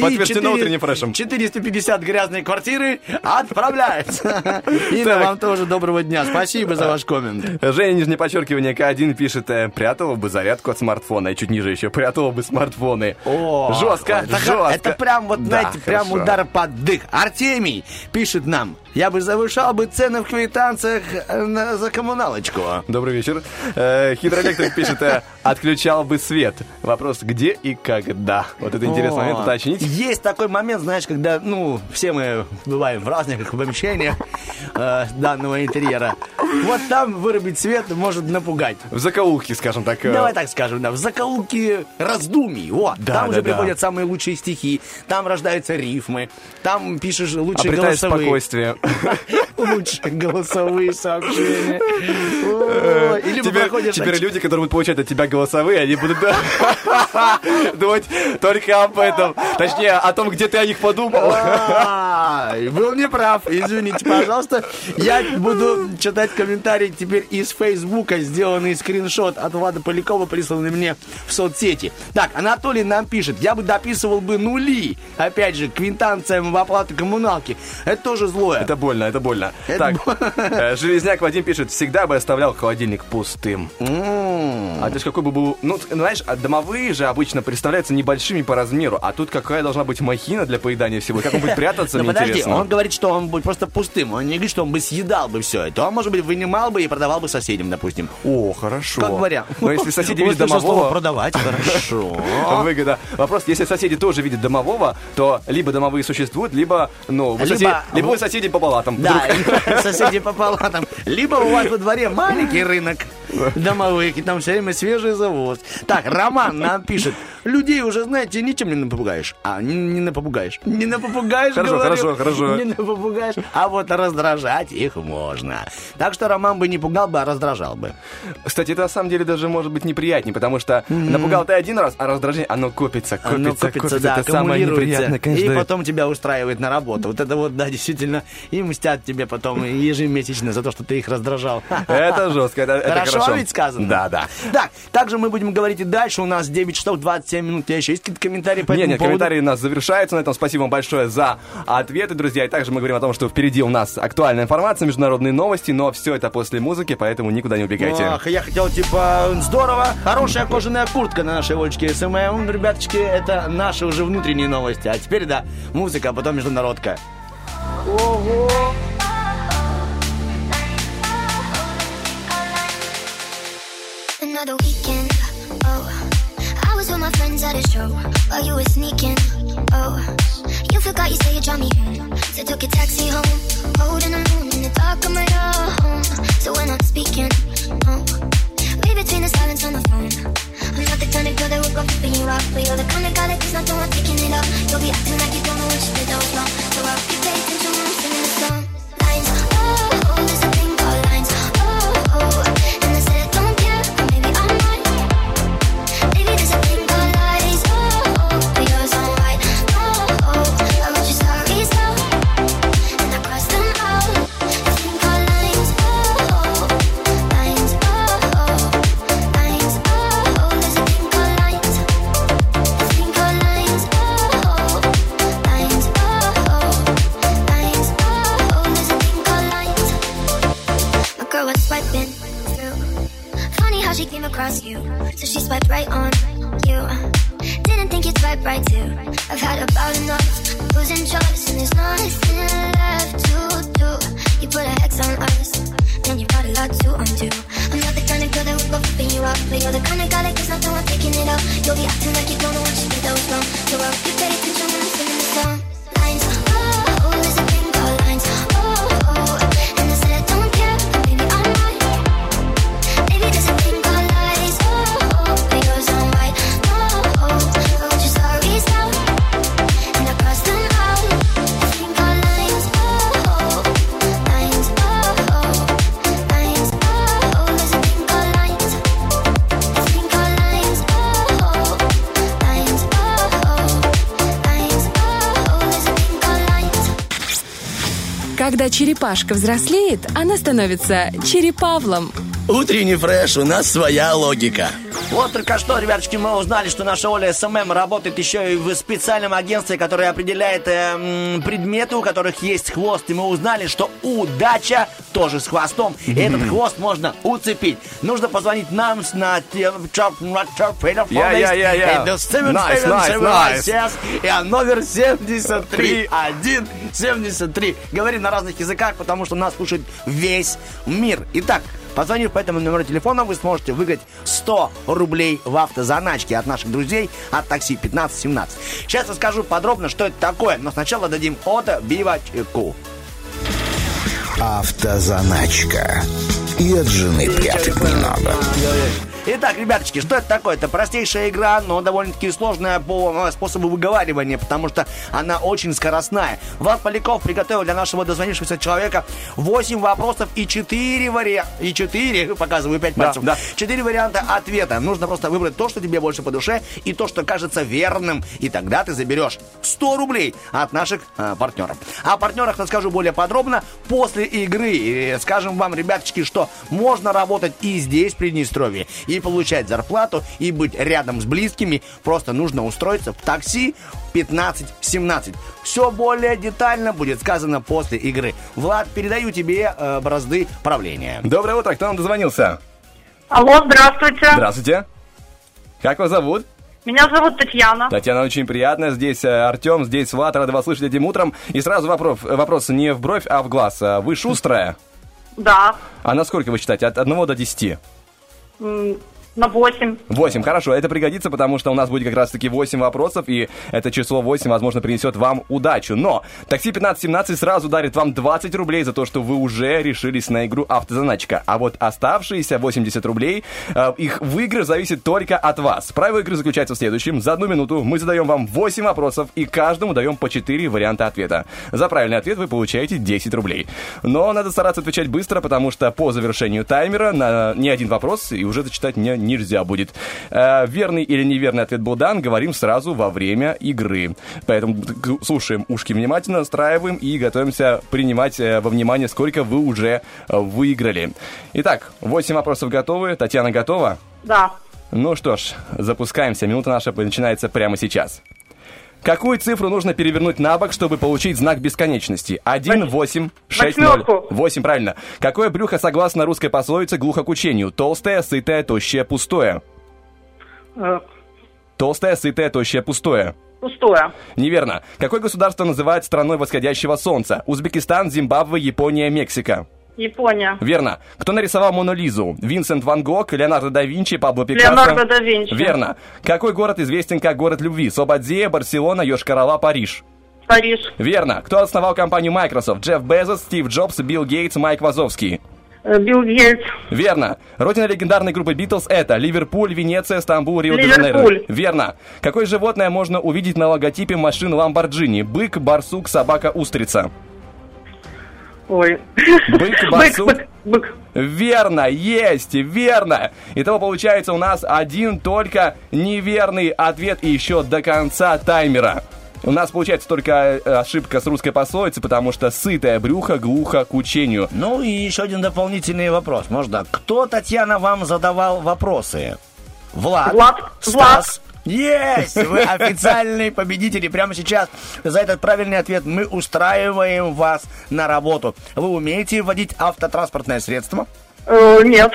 подтверждена 4 утренним фрешем. 450 грязной квартиры отправляется. Инна, вам тоже доброго дня. Спасибо за ваш коммент. Женя, нижнее подчеркивание, К1 пишет, э, прятала бы зарядку от смартфона. И чуть ниже еще, прятала бы смартфоны. О, жестко, жестко. Это прям вот, Да, знаете, прям хорошо. удар под дых. Артемий пишет нам, я бы завышал бы цены в квитанциях э, на- за коммуналочку. Добрый вечер. Э, Хидроэлектрик пишет, э, отключал бы свет. Вопрос, где и когда? Вот это интересный момент уточнить. Есть такой момент, знаешь, когда, ну, все мы бываем в разных помещениях э, данного интерьера. Вот там вырубить свет может напугать. В закоулке, скажем так. э, Давай так скажем, да, в закоулке раздумий. Вот, Да, там да, уже да. приходят самые лучшие стихи, там рождаются рифмы, там пишешь лучшие Обретаешь голосовые. спокойствие. Лучшие голосовые сообщения. Ой, и либо Теперь, проходишь теперь люди, которые будут получать от тебя голосовые, они будут думать только об этом. Точнее, о том, где ты о них подумал. А, Был неправ, извините, пожалуйста. Я буду читать комментарии теперь из Фейсбука, сделанный скриншот от Влада Полякова, присланный мне в соцсети. Так, Анатолий нам пишет, я бы дописывал бы нули, опять же, квинтанциям в оплату коммуналки. Это тоже злое. Это больно, это больно. Это так, больно. э, Железняк Вадим пишет, всегда бы оставлял холодильник пустым. М. А то есть какой бы был... Ну, знаешь, а домовые же обычно представляются небольшими по размеру, а тут какая должна быть махина для поедания всего? Как он будет прятаться, Ну мне подожди, интересно. он говорит, что он будет просто пустым. Он не говорит, что он бы съедал бы все это. Он, может быть, вынимал бы и продавал бы соседям, допустим. О, хорошо. Как вариант. Но если соседи видят домового... продавать, хорошо. Выгода. Вопрос, если соседи тоже видят домового, то либо домовые существуют, либо, ну, вы, Либо- соседи, либо вы соседи по палатам. Да, соседи по палатам. Либо у вас во дворе маленький рынок домовых, и там все время свежий завоз. Так, Роман нам пишет. Людей уже, знаете, ничем не напугаешь. А, не, не напугаешь. Не напугаешь, Хорошо, говорю. хорошо, хорошо. Не напугаешь. А вот раздражать их можно. Так что Роман бы не пугал бы, а раздражал бы. Кстати, это на самом деле даже может быть неприятнее, потому что напугал ты один раз, а раздражение, оно копится, копится, копится. да, это самое неприятное, И конечно. потом тебя устраивает на работу. Вот это вот, да, действительно, и мстят тебе потом ежемесячно за то, что ты их раздражал. Это жестко, это, Хорошо, Хорошо ведь сказано. Да, да. Так, также мы будем говорить и дальше. У нас 9 часов 27 минут. У тебя еще есть какие-то комментарии по Нет, этому нет, поводу? комментарии у нас завершаются. На этом спасибо вам большое за ответы, друзья. И также мы говорим о том, что впереди у нас актуальная информация, международные новости, но все это после музыки, поэтому никуда не убегайте. Ах, я хотел, типа, здорово, хорошая кожаная куртка на нашей Олечке SMM. Ребяточки, это наши уже внутренние новости. А теперь, да, музыка, а потом международка. Another weekend, oh I was with my friends at a show While you were sneaking, oh You forgot you said you drive me home So took a taxi home Holding alone in the dark of my home. So when I'm speaking, oh Read between the silence on the phone I'm not the kind of girl that would go flipping you off But you're the kind of guy that does not know I'm taking it up. You'll be acting like you don't know what you did that was wrong. So I hope you pay attention when I'm singing the song. Lines, oh, oh, there's a thing called lines. Oh, oh, swiping through Funny how she came across you. So she swiped right on you. Didn't think you'd swipe right too. I've had about enough. Losing trust, and there's nothing left to do. You put a hex on us, and you've got a lot to undo. I'm not the kind of girl that would go flipping you out. But you're the kind of guy that gets nothing while taking it out. You'll be acting like you don't know what you did that was wrong. So I hope you Когда черепашка взрослеет, она становится черепавлом. Утренний фреш, у нас своя логика. Вот только что, ребяточки, мы узнали, что наша Оля SMM работает еще и в специальном агентстве, которое определяет э, предметы, у которых есть хвост. И мы узнали, что удача тоже с хвостом. И этот хвост можно уцепить. Нужно позвонить нам на чё- на чё- телефон. Номер 73 1 73. Говорим на разных языках, потому что нас слушает весь мир. Итак, Позвонив по этому номеру телефона, вы сможете выиграть 100 рублей в автозаначке от наших друзей от такси 1517. Сейчас расскажу подробно, что это такое, но сначала дадим ото бивачку. Автозаначка. И от жены прятать не надо. Итак, ребяточки, что это такое? Это простейшая игра, но довольно-таки сложная по э, способу выговаривания, потому что она очень скоростная. Влад Поляков приготовил для нашего дозвонившегося человека 8 вопросов и 4 варианта. И 4, показываю 5 Да, пальцев. да. 4 варианта ответа. Нужно просто выбрать то, что тебе больше по душе, и то, что кажется верным. И тогда ты заберешь 100 рублей от наших э, партнеров. О партнерах расскажу более подробно после игры. И скажем вам, ребяточки, что можно работать и здесь, в Приднестровье, и получать зарплату, и быть рядом с близкими. Просто нужно устроиться в такси 15-17. Все более детально будет сказано после игры. Влад, передаю тебе э, бразды правления. Доброе утро, кто нам дозвонился? Алло, здравствуйте. Здравствуйте. Как вас зовут? Меня зовут Татьяна. Татьяна, очень приятно. Здесь э, Артем, здесь Влад. Рада вас слышать этим утром. И сразу вопрос, вопрос не в бровь, а в глаз. А Вы шустрая? Да. А насколько вы считаете? От 1 до 10? 嗯 На 8. 8, хорошо, это пригодится, потому что у нас будет как раз-таки 8 вопросов, и это число 8, возможно, принесет вам удачу. Но такси 1517 сразу дарит вам 20 рублей за то, что вы уже решились на игру автозаначка. А вот оставшиеся 80 рублей, э, их выигрыш зависит только от вас. Правило игры заключается в следующем. За одну минуту мы задаем вам 8 вопросов, и каждому даем по 4 варианта ответа. За правильный ответ вы получаете 10 рублей. Но надо стараться отвечать быстро, потому что по завершению таймера на ни один вопрос и уже зачитать не, нельзя будет. Э, верный или неверный ответ был дан, говорим сразу во время игры. Поэтому слушаем ушки внимательно, настраиваем и готовимся принимать э, во внимание, сколько вы уже выиграли. Итак, 8 вопросов готовы. Татьяна готова? Да. Ну что ж, запускаемся. Минута наша начинается прямо сейчас. Какую цифру нужно перевернуть на бок, чтобы получить знак бесконечности? 1, 8, 6, 0. Восьмерку. 8, правильно. Какое брюхо, согласно русской пословице, глухо к учению? Толстое, сытое, тощее, пустое. Э, Толстое, сытое, тощее, пустое. Пустое. Неверно. Какое государство называют страной восходящего солнца? Узбекистан, Зимбабве, Япония, Мексика. Япония. Верно. Кто нарисовал Мону Лизу? Винсент Ван Гог, Леонардо да Винчи, Пабло Пикассо? Леонардо да Винчи. Верно. Какой город известен как город любви? Слободея, Барселона, Йошкар-Ола, Париж. Париж. Верно. Кто основал компанию Microsoft? Джефф Безос, Стив Джобс, Билл Гейтс, Майк Вазовский. Э, Билл Гейтс. Верно. Родина легендарной группы Битлз это Ливерпуль, Венеция, Стамбул, Рио-де-Жанейро. Ливерпуль. Верно. Какое животное можно увидеть на логотипе машин Ламборджини? Бык, барсук, собака, устрица. Ой. Бык, барсук. бык, бык. Верно, есть, верно. Итого получается у нас один только неверный ответ и еще до конца таймера. У нас получается только э, ошибка с русской пословицы, потому что сытое брюхо глухо к учению. Ну и еще один дополнительный вопрос. Можно. Кто, Татьяна, вам задавал вопросы? Влад. Влад. Стас. Есть! Вы официальный победитель. И прямо сейчас за этот правильный ответ мы устраиваем вас на работу. Вы умеете водить автотранспортное средство? Э, Нет.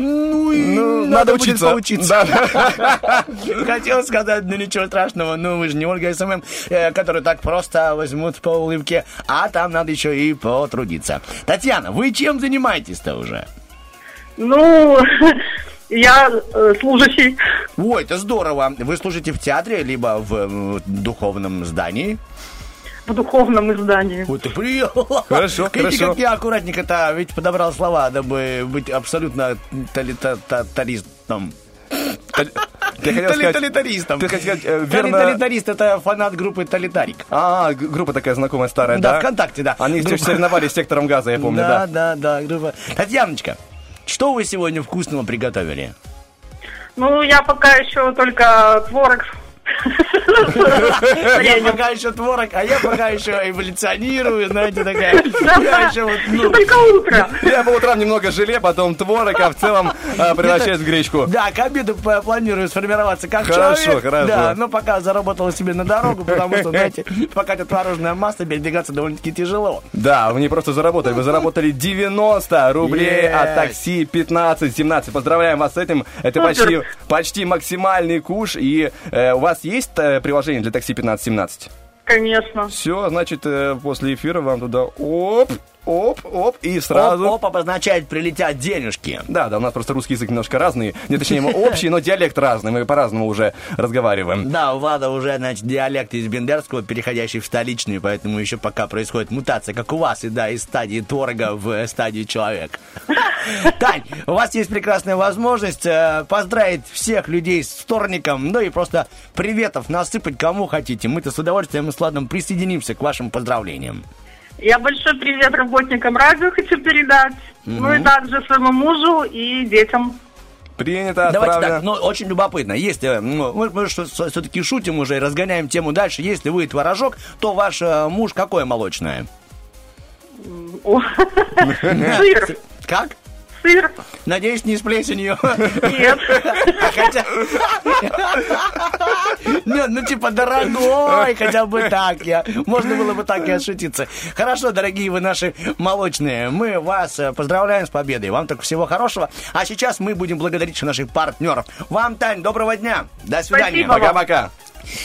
Ну, и Ну, надо, надо будет учиться. поучиться. Хотел сказать, ну ничего страшного, ну вы же не Ольга SMM, э, которые так просто возьмут по улыбке, а там надо еще и потрудиться. Татьяна, вы чем занимаетесь-то уже? Ну, я э, служащий Ой, это здорово. Вы служите в театре, либо в э, духовном здании? в духовном издании. Ой, ты приехал. Хорошо, Видите, хорошо. как я аккуратненько-то ведь подобрал слова, дабы быть абсолютно талитаристом. Ты хотел сказать... Талитаристом. Ты хотел сказать, э, верно... Талитарист это фанат группы Талитарик. А, группа такая знакомая старая, да? Да, ВКонтакте, да. Они Группа. все соревновались с сектором газа, я помню, да, да. да, да, группа. Татьяночка, что вы сегодня вкусного приготовили? Ну, я пока еще только творог. Я пока еще творог, а я пока еще эволюционирую, знаете, такая. Я еще вот, ну, Только утро. Я по утрам немного желе, потом творог, а в целом а, превращаюсь в гречку. Да, к обеду планирую сформироваться как Хорошо, человек. хорошо. Да, но пока заработал себе на дорогу, потому что, знаете, пока это творожная масса, передвигаться довольно-таки тяжело. Да, вы не просто заработали, вы заработали 90 рублей от такси 15-17. Поздравляем вас с этим. Это почти, почти максимальный куш. И э, у вас есть э, приложение для такси 15-17? Конечно. Все, значит, э, после эфира вам туда оп, оп, оп, и сразу... Оп, оп обозначает прилетят денежки. Да, да, у нас просто русский язык немножко разный. Не, точнее, мы общий, но диалект разный. Мы по-разному уже разговариваем. Да, у Влада уже, значит, диалект из бендерского, переходящий в столичный, поэтому еще пока происходит мутация, как у вас, и да, из стадии творога в стадию человек. Тань, у вас есть прекрасная возможность э, поздравить всех людей с вторником, ну и просто приветов насыпать кому хотите. Мы-то с удовольствием и с Владом присоединимся к вашим поздравлениям. Я большой привет работникам радио хочу передать. Ну и также своему мужу и детям. Принято, Давайте отправлено. так, ну, очень любопытно. Если ну, мы, мы все-таки шутим уже и разгоняем тему дальше. Если вы творожок, то ваш э, муж какое молочное? Сыр. Как? Сыр. Надеюсь, не с плесенью. Нет. Хотя... Нет, ну типа дорогой, хотя бы так. Я... Можно было бы так и отшутиться. Хорошо, дорогие вы наши молочные, мы вас э, поздравляем с победой. Вам только всего хорошего. А сейчас мы будем благодарить наших партнеров. Вам, Тань, доброго дня. До свидания. Пока-пока.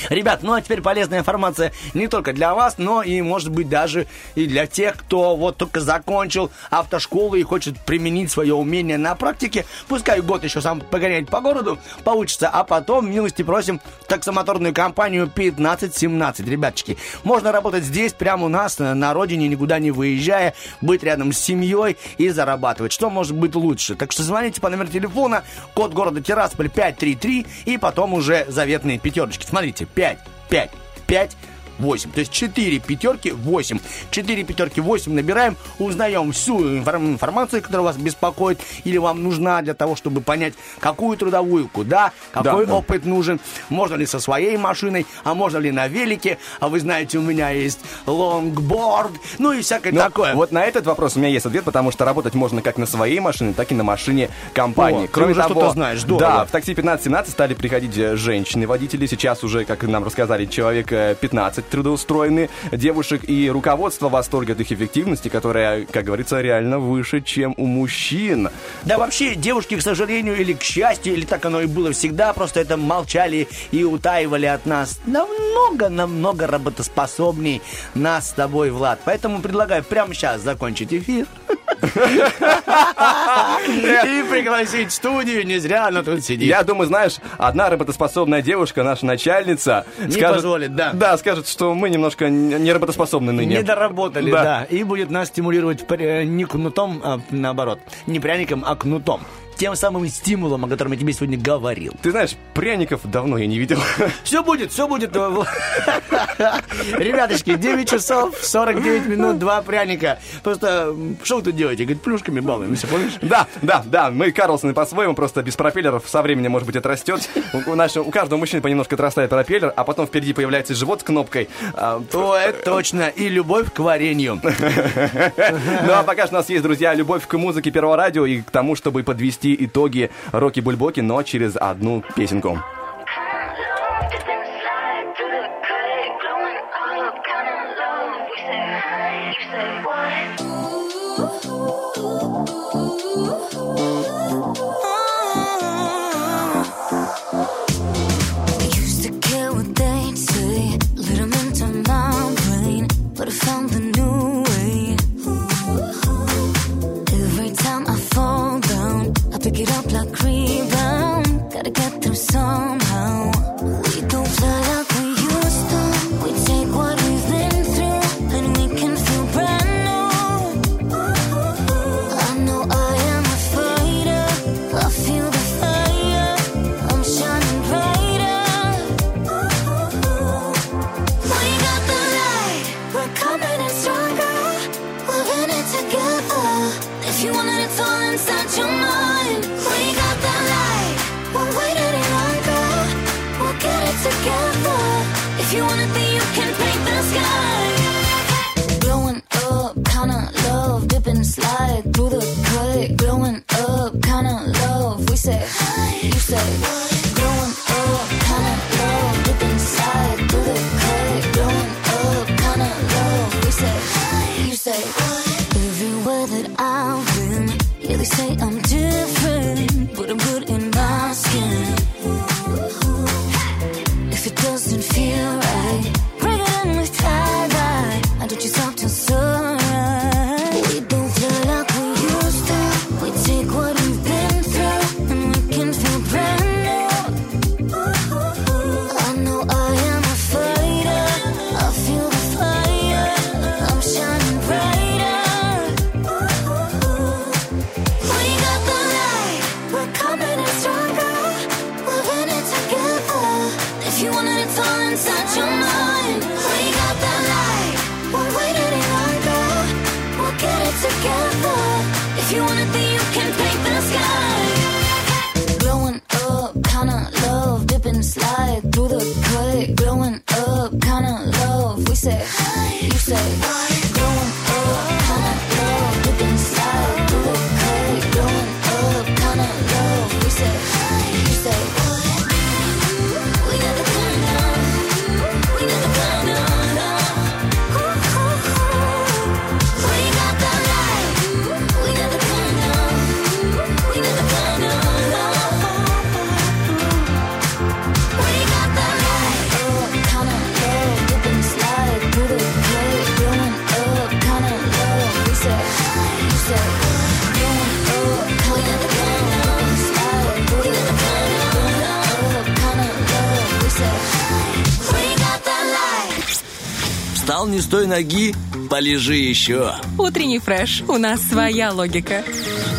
Ребят, ну а теперь полезная информация не только для вас, но и, может быть, даже и для тех, кто вот только закончил автошколу и хочет применить свое умение на практике. Пускай год еще сам погонять по городу получится, а потом, милости просим, таксомоторную компанию 1517. Ребяточки, можно работать здесь, прямо у нас, на родине, никуда не выезжая, быть рядом с семьей и зарабатывать. Что может быть лучше? Так что звоните по номеру телефона, код города Тирасполь 533 и потом уже заветные пятерочки. Смотрите, 5, 5, 5, 8. То есть 4 пятерки 8. 4 пятерки 8 набираем, узнаем всю информ- информацию, которая вас беспокоит или вам нужна для того, чтобы понять, какую трудовую, куда, какой Да, да. опыт нужен, можно ли со своей машиной, а можно ли на велике, а вы знаете, у меня есть лонгборд, ну и всякое Ну, такое. Вот на этот вопрос у меня есть ответ, потому что работать можно как на своей машине, так и на машине компании. О, ты уже что-то знаешь, здорово. Да, в такси 15-17 стали приходить э, женщины-водители. Сейчас уже, как нам рассказали, человек э, 15 трудоустроены девушек. И руководство в восторге от их эффективности, которая, как говорится, реально выше, чем у мужчин. Да вообще, девушки, к сожалению, или к счастью, или так оно и было всегда, просто это молчали и утаивали от нас намного-намного работоспособней нас с тобой, Влад. Поэтому предлагаю прямо сейчас закончить эфир. И пригласить в студию, не зря она тут сидит. Я думаю, знаешь, одна работоспособная девушка, наша начальница, Не позволит, да. Да, скажет, что мы немножко не работоспособны ныне. Не доработали, Да. да. И будет нас стимулировать при- не кнутом, а наоборот. Не пряником, а кнутом. Тем самым стимулом, о котором я тебе сегодня говорил. Ты знаешь, пряников давно я не видел. Все будет, все будет. Ребяточки, 9 часов 49 минут, два пряника. Просто, что вы тут делаете? Говорит, плюшками балуемся, помнишь? Да, да, да, мы Карлсоны по-своему, просто без пропеллеров со временем, может быть, отрастет. У, нашего- у каждого мужчины понемножку отрастает пропеллер, а потом впереди появляется живот с кнопкой. А, То это точно. И любовь к варенью. Ну а пока что у нас есть, друзья, любовь к музыке Первого радио и к тому, чтобы подвести итоги Роки Бульбоки, но через одну песенку. Say You say, everywhere that I'm say you say той ноги, полежи еще. Утренний фреш. У нас своя логика.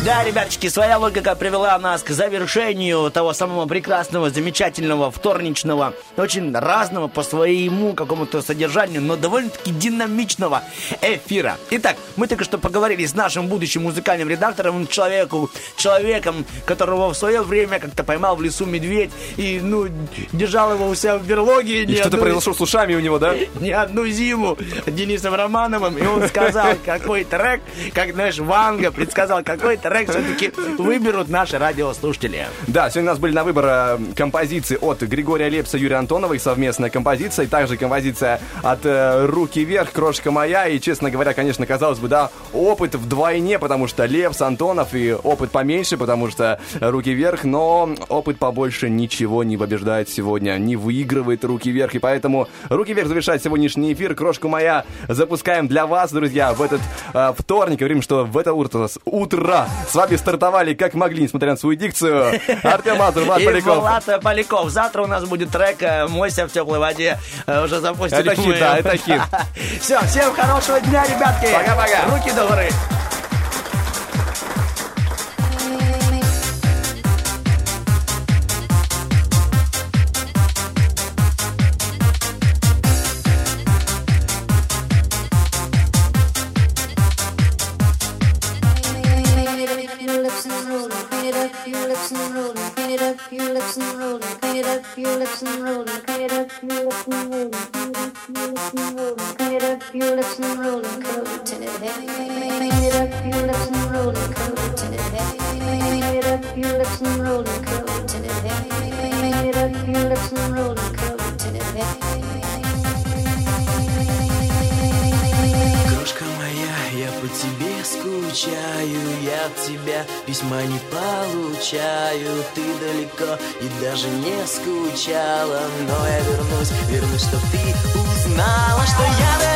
Да, ребяточки, своя логика привела нас к завершению того самого прекрасного, замечательного, вторничного, очень разного по своему какому-то содержанию, но довольно-таки динамичного эфира. Итак, мы только что поговорили с нашим будущим музыкальным редактором, человеку, человеком, которого в свое время как-то поймал в лесу медведь и, ну, держал его у себя в берлоге. И что-то одну- произошло с ушами у него, да? не одну зиму Денисом Романовым, и он сказал, какой трек, как, знаешь, Ванга предсказал, какой трек все-таки выберут наши радиослушатели. Да, сегодня у нас были на выбор э, композиции от Григория Лепса Юрия Антонова, их совместная композиция, и также композиция от э, «Руки вверх», «Крошка моя», и, честно говоря, конечно, казалось бы, да, опыт вдвойне, потому что Лепс, Антонов, и опыт поменьше, потому что «Руки вверх», но опыт побольше ничего не побеждает сегодня, не выигрывает «Руки вверх», и поэтому «Руки вверх» завершает сегодняшний эфир, «Крошку моя» запускаем для вас, друзья, в этот э, вторник, говорим, что в это утро, утро с вами стартовали как могли, несмотря на свою дикцию. Артем Мазур, Влад и Поляков. Влад Поляков. Завтра у нас будет трек э, «Мойся в теплой воде». Э, Уже запустим. Это хит, да, это хит. Все, всем хорошего дня, ребятки. Пока-пока. Руки до горы. your lips and rolling, cut it up your lips and rolling, cut it up your lips and roll them. Curl it till it heavy. Crank it up your lips and roll them. Curl it till it heavy. Crank it up your lips and roll them. Curl it till it heavy. Crank it up your lips and roll them. Curl it till it heavy. Я по тебе скучаю Я от тебя письма не получаю. Ты далеко и даже не скучала Но я вернусь, вернусь, чтоб ты узнала Что я